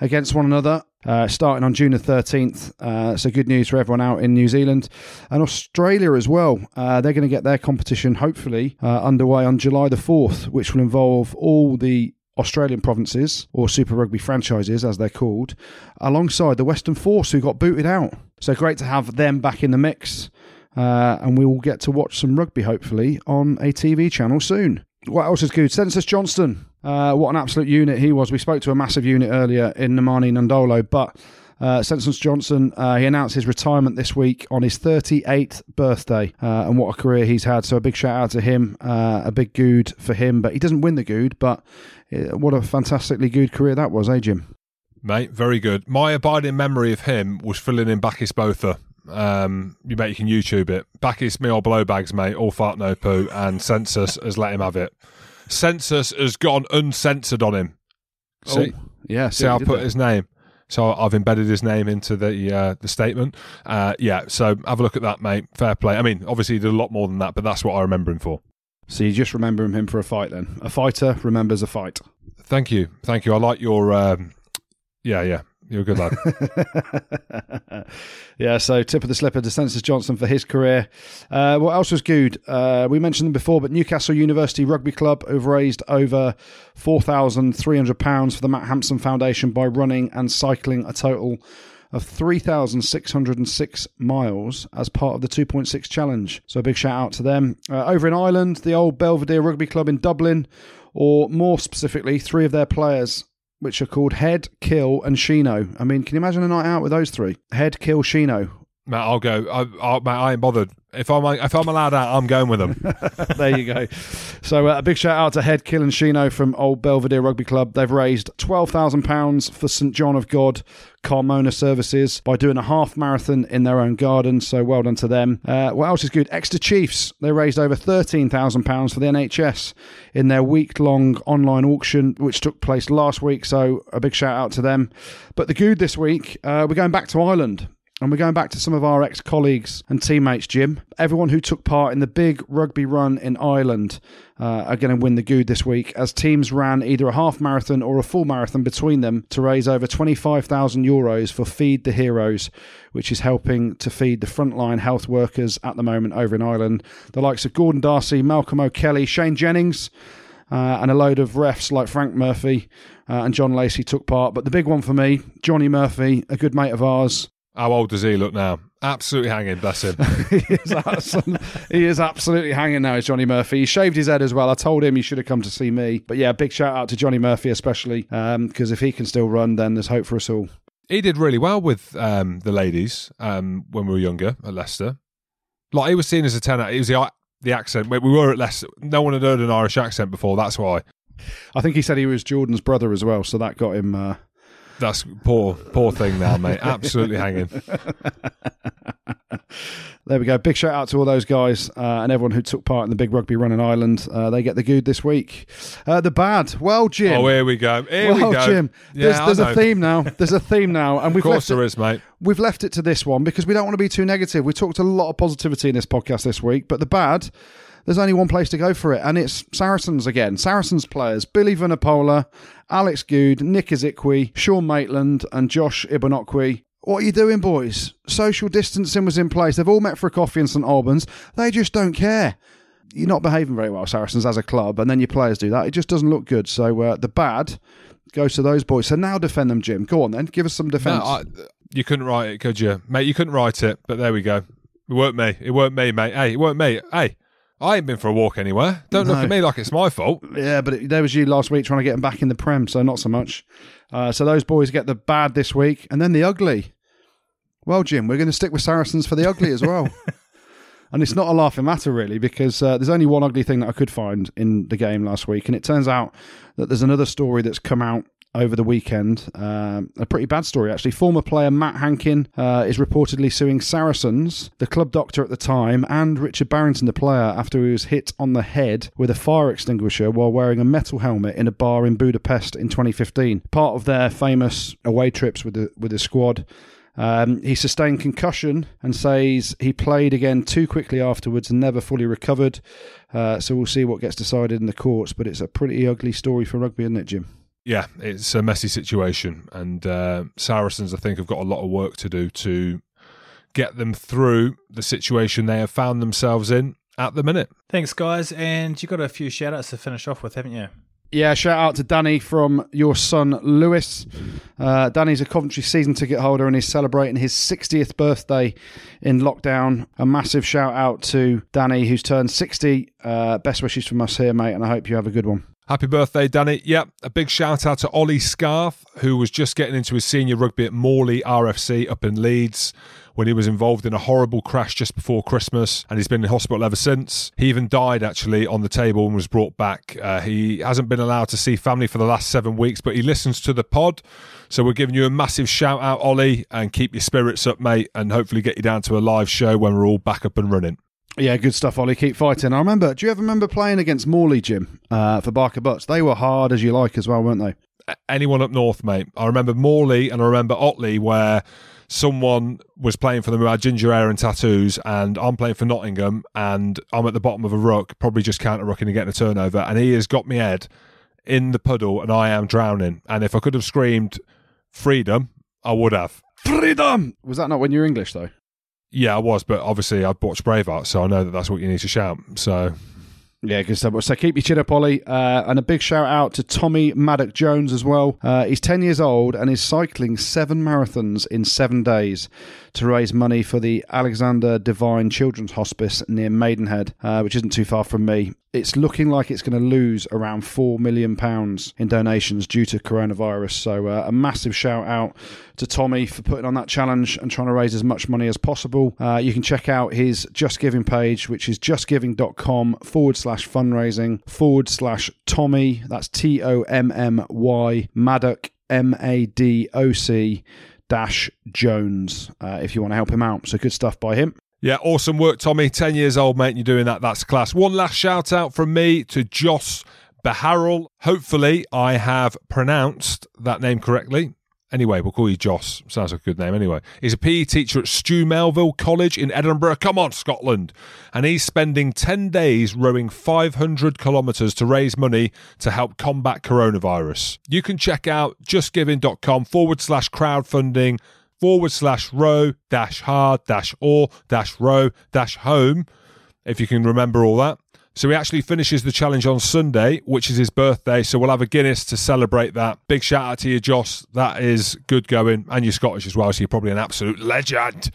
against one another uh, starting on June the 13th. Uh, so good news for everyone out in New Zealand and Australia as well. Uh, they're going to get their competition hopefully uh, underway on July the 4th, which will involve all the Australian provinces, or Super Rugby franchises as they're called, alongside the Western Force who got booted out. So great to have them back in the mix. Uh, and we will get to watch some rugby hopefully on a TV channel soon. What else is good? Census Johnston. Uh, what an absolute unit he was. We spoke to a massive unit earlier in Nemani Nadolo, but uh, Johnston, uh, he announced his retirement this week on his 38th birthday, uh, and what a career he's had. So a big shout out to him, uh, a big good for him. But he doesn't win the good, but uh, what a fantastically good career that was, eh, Jim? Mate, very good. My abiding memory of him was filling in Bakkies Botha. Um, you bet you can YouTube it. Bakkies me or blow bags, mate, all fart no poo, and Census has let him have it. Census has gone uncensored on him. See, Oh, yeah, see, I'll put his name. So I've embedded his name into the uh, the statement. Uh, yeah, so have a look at that, mate. Fair play. I mean, obviously he did a lot more than that, but that's what I remember him for. So you just remember him for a fight then? A fighter remembers a fight. Thank you, thank you. I like your. Um, yeah, yeah, you're a good lad. *laughs* yeah, so tip of the slipper to Census Johnston for his career. Uh, what else was good? Uh, we mentioned them before, but Newcastle University Rugby Club have raised over £4,300 for the Matt Hampson Foundation by running and cycling a total of 3,606 miles as part of the 2.6 challenge. So a big shout out to them. Uh, over in Ireland, the old Belvedere Rugby Club in Dublin, or more specifically, three of their players which are called Head, Kill, and Shino. I mean, can you imagine a night out with those three? Head, Kill, Shino. Matt, I'll go. I, I, Matt, I ain't bothered. If I'm if I'm allowed out, I'm going with them. *laughs* *laughs* there you go. So uh, a big shout out to Head, Kill, and Shino from Old Belvedere Rugby Club. They've raised twelve thousand pounds for St John of God Carmona Services by doing a half marathon in their own garden. So well done to them. Uh, what else is good? Exeter Chiefs. They raised over thirteen thousand pounds for the NHS in their week long online auction, which took place last week. So a big shout out to them. But the good this week, uh, we're going back to Ireland. And we're going back to some of our ex colleagues and teammates, Jim. Everyone who took part in the big rugby run in Ireland uh, are going to win the good this week as teams ran either a half marathon or a full marathon between them to raise over 25,000 euros for Feed the Heroes, which is helping to feed the frontline health workers at the moment over in Ireland. The likes of Gordon D'Arcy, Malcolm O'Kelly, Shane Jennings. Uh, and a load of refs like Frank Murphy uh, and John Lacey took part. But the big one for me, Johnny Murphy, a good mate of ours, How old does he look now? Absolutely hanging, bless him. *laughs* he, is absolutely, he is absolutely hanging now, is Johnny Murphy. He shaved his head as well. I told him he should have come to see me. But yeah, big shout out to Johnny Murphy, especially because if he can still run, then there's hope for us all. he did really well with um, the ladies um, when we were younger at Leicester. Like he was seen as a ten. It was the the accent. We we were at Leicester. No one had heard an Irish accent before. That's why. I think he said he was Geordan's brother as well, so that got him. Uh... That's poor, poor thing now, mate. Absolutely hanging. *laughs* There we go. Big shout out to all those guys uh, and everyone who took part in the big rugby run in Ireland. Uh, they get the good this week. Uh, the bad. Well, Jim. Oh, here we go. Here well, we go. Jim. Yeah, There's, I there's a theme now. There's a theme now, and we've Of left course it, there is, mate. we've left it to this one because we don't want to be too negative. We talked a lot of positivity in this podcast this week, but the bad, there's only one place to go for it, and it's Saracens again. Saracens players Billy Vunipola, Alex Goode, Nick Isiekwe, Sean Maitland, and Josh Ibuanokpe. What are you doing, boys? Social distancing was in place. They've all met for a coffee in St Albans. They just don't care. You're not behaving very well, Saracens, as a club, and then your players do that. It just doesn't look good. So uh, the bad goes to those boys. So now defend them, Jim. Go on then. Give us some No, defence. I, you couldn't write it, could you, mate? You couldn't write it, but there we go. It weren't me. It weren't me, mate. Hey, it weren't me. Hey, I ain't been for a walk anywhere. Don't look at me like it's my fault. Yeah, but it, there was you last week trying to get them back in the Prem, so not so much. Uh, so those boys get the bad this week, and then the ugly. Well, Jim, we're going to stick with Saracens for the ugly as well. *laughs* and it's not a laughing matter, really, because uh, there's only one ugly thing that I could find in the game last week, and it turns out that there's another story that's come out over the weekend. Um, a pretty bad story, actually. Former player Matt Hankin uh, is reportedly suing Saracens, the club doctor at the time, and Richard Barrington, the player, after he was hit on the head with a fire extinguisher while wearing a metal helmet in a bar in Budapest in 2015. Part of their famous away trips with the with the squad. Um, he sustained concussion and says he played again too quickly afterwards and never fully recovered. Uh, so we'll see what gets decided in the courts. But it's a pretty ugly story for rugby, isn't it, Jim? Yeah, it's a messy situation, and uh, Saracens, I think, have got a lot of work to do to get them through the situation they have found themselves in at the minute. Thanks, guys. And you got a few shout outs to finish off with, haven't you? Yeah, shout out to Danny from your son Lewis. Uh, Danny's a Coventry season ticket holder and he's celebrating his 60th birthday in lockdown. A massive shout out to Danny, who's turned 60. Uh, best wishes from us here, mate, and I hope you have a good one. Happy birthday, Danny. Yep, a big shout out to Ollie Scarth, who was just getting into his senior rugby at Morley RFC up in Leeds when he was involved in a horrible crash just before Christmas, and he's been in hospital ever since. He even died actually on the table and was brought back. Uh, he hasn't been allowed to see family for the last seven weeks, but he listens to the pod. So we're giving you a massive shout out, Ollie, and keep your spirits up, mate, and hopefully get you down to a live show when we're all back up and running. Yeah, good stuff, Ollie. Keep fighting. I remember. Do you ever remember playing against Morley, Jim, uh, for Barker Butts? They were hard as you like as well, weren't they? Anyone up north, mate. I remember Morley and I remember Otley, where someone was playing for them who had ginger hair and tattoos, and I'm playing for Nottingham, and I'm at the bottom of a ruck, probably just counter rucking and getting a turnover, and he has got me head in the puddle, and I am drowning. And if I could have screamed freedom, I would have. Freedom! Was that not when you were English, though? Yeah, I was, but obviously I'd watched Braveheart, so I know that that's what you need to shout. So yeah, good stuff. So keep your chin up, Ollie. Uh, and a big shout out to Tommy Madoc Jones as well. Uh, he's 10 years old and is cycling seven marathons in seven days to raise money for the Alexander Devine Children's Hospice near Maidenhead, uh, which isn't too far from me. It's looking like it's going to lose around £4 million in donations due to coronavirus. So, uh, a massive shout out to Tommy for putting on that challenge and trying to raise as much money as possible. Uh, you can check out his Just Giving page, which is justgiving.com forward slash fundraising forward slash Tommy. That's T O M M Y Madoc, M A D O C dash Jones, uh, if you want to help him out. So, good stuff by him. Yeah, awesome work, Tommy. 10 years old, mate, you're doing that. That's class. One last shout out from me to Joss Beharrell. Hopefully, I have pronounced that name correctly. Anyway, we'll call you Joss. Sounds like a good name anyway. He's a PE teacher at Stewart's Melville College in Edinburgh. Come on, Scotland. And he's spending 10 days rowing 500 kilometres to raise money to help combat coronavirus. You can check out justgiving.com forward slash crowdfunding forward slash row dash hard dash or dash row dash home, if you can remember all that. So he actually finishes the challenge on Sunday, which is his birthday. So we'll have a Guinness to celebrate that. Big shout out to you, Joss. That is good going. And you're Scottish as well, so you're probably an absolute legend.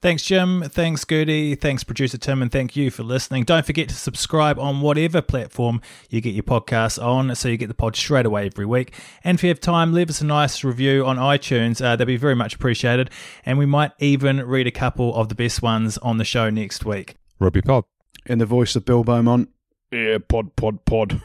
Thanks, Jim. Thanks, Goodey. Thanks, producer Tim, and thank you for listening. Don't forget to subscribe on whatever platform you get your podcasts on so you get the pod straight away every week. And if you have time, leave us a nice review on iTunes. Uh, that'd be very much appreciated. And we might even read a couple of the best ones on the show next week. Rugby Pod. In the voice of Bill Beaumont, yeah, pod, pod, pod.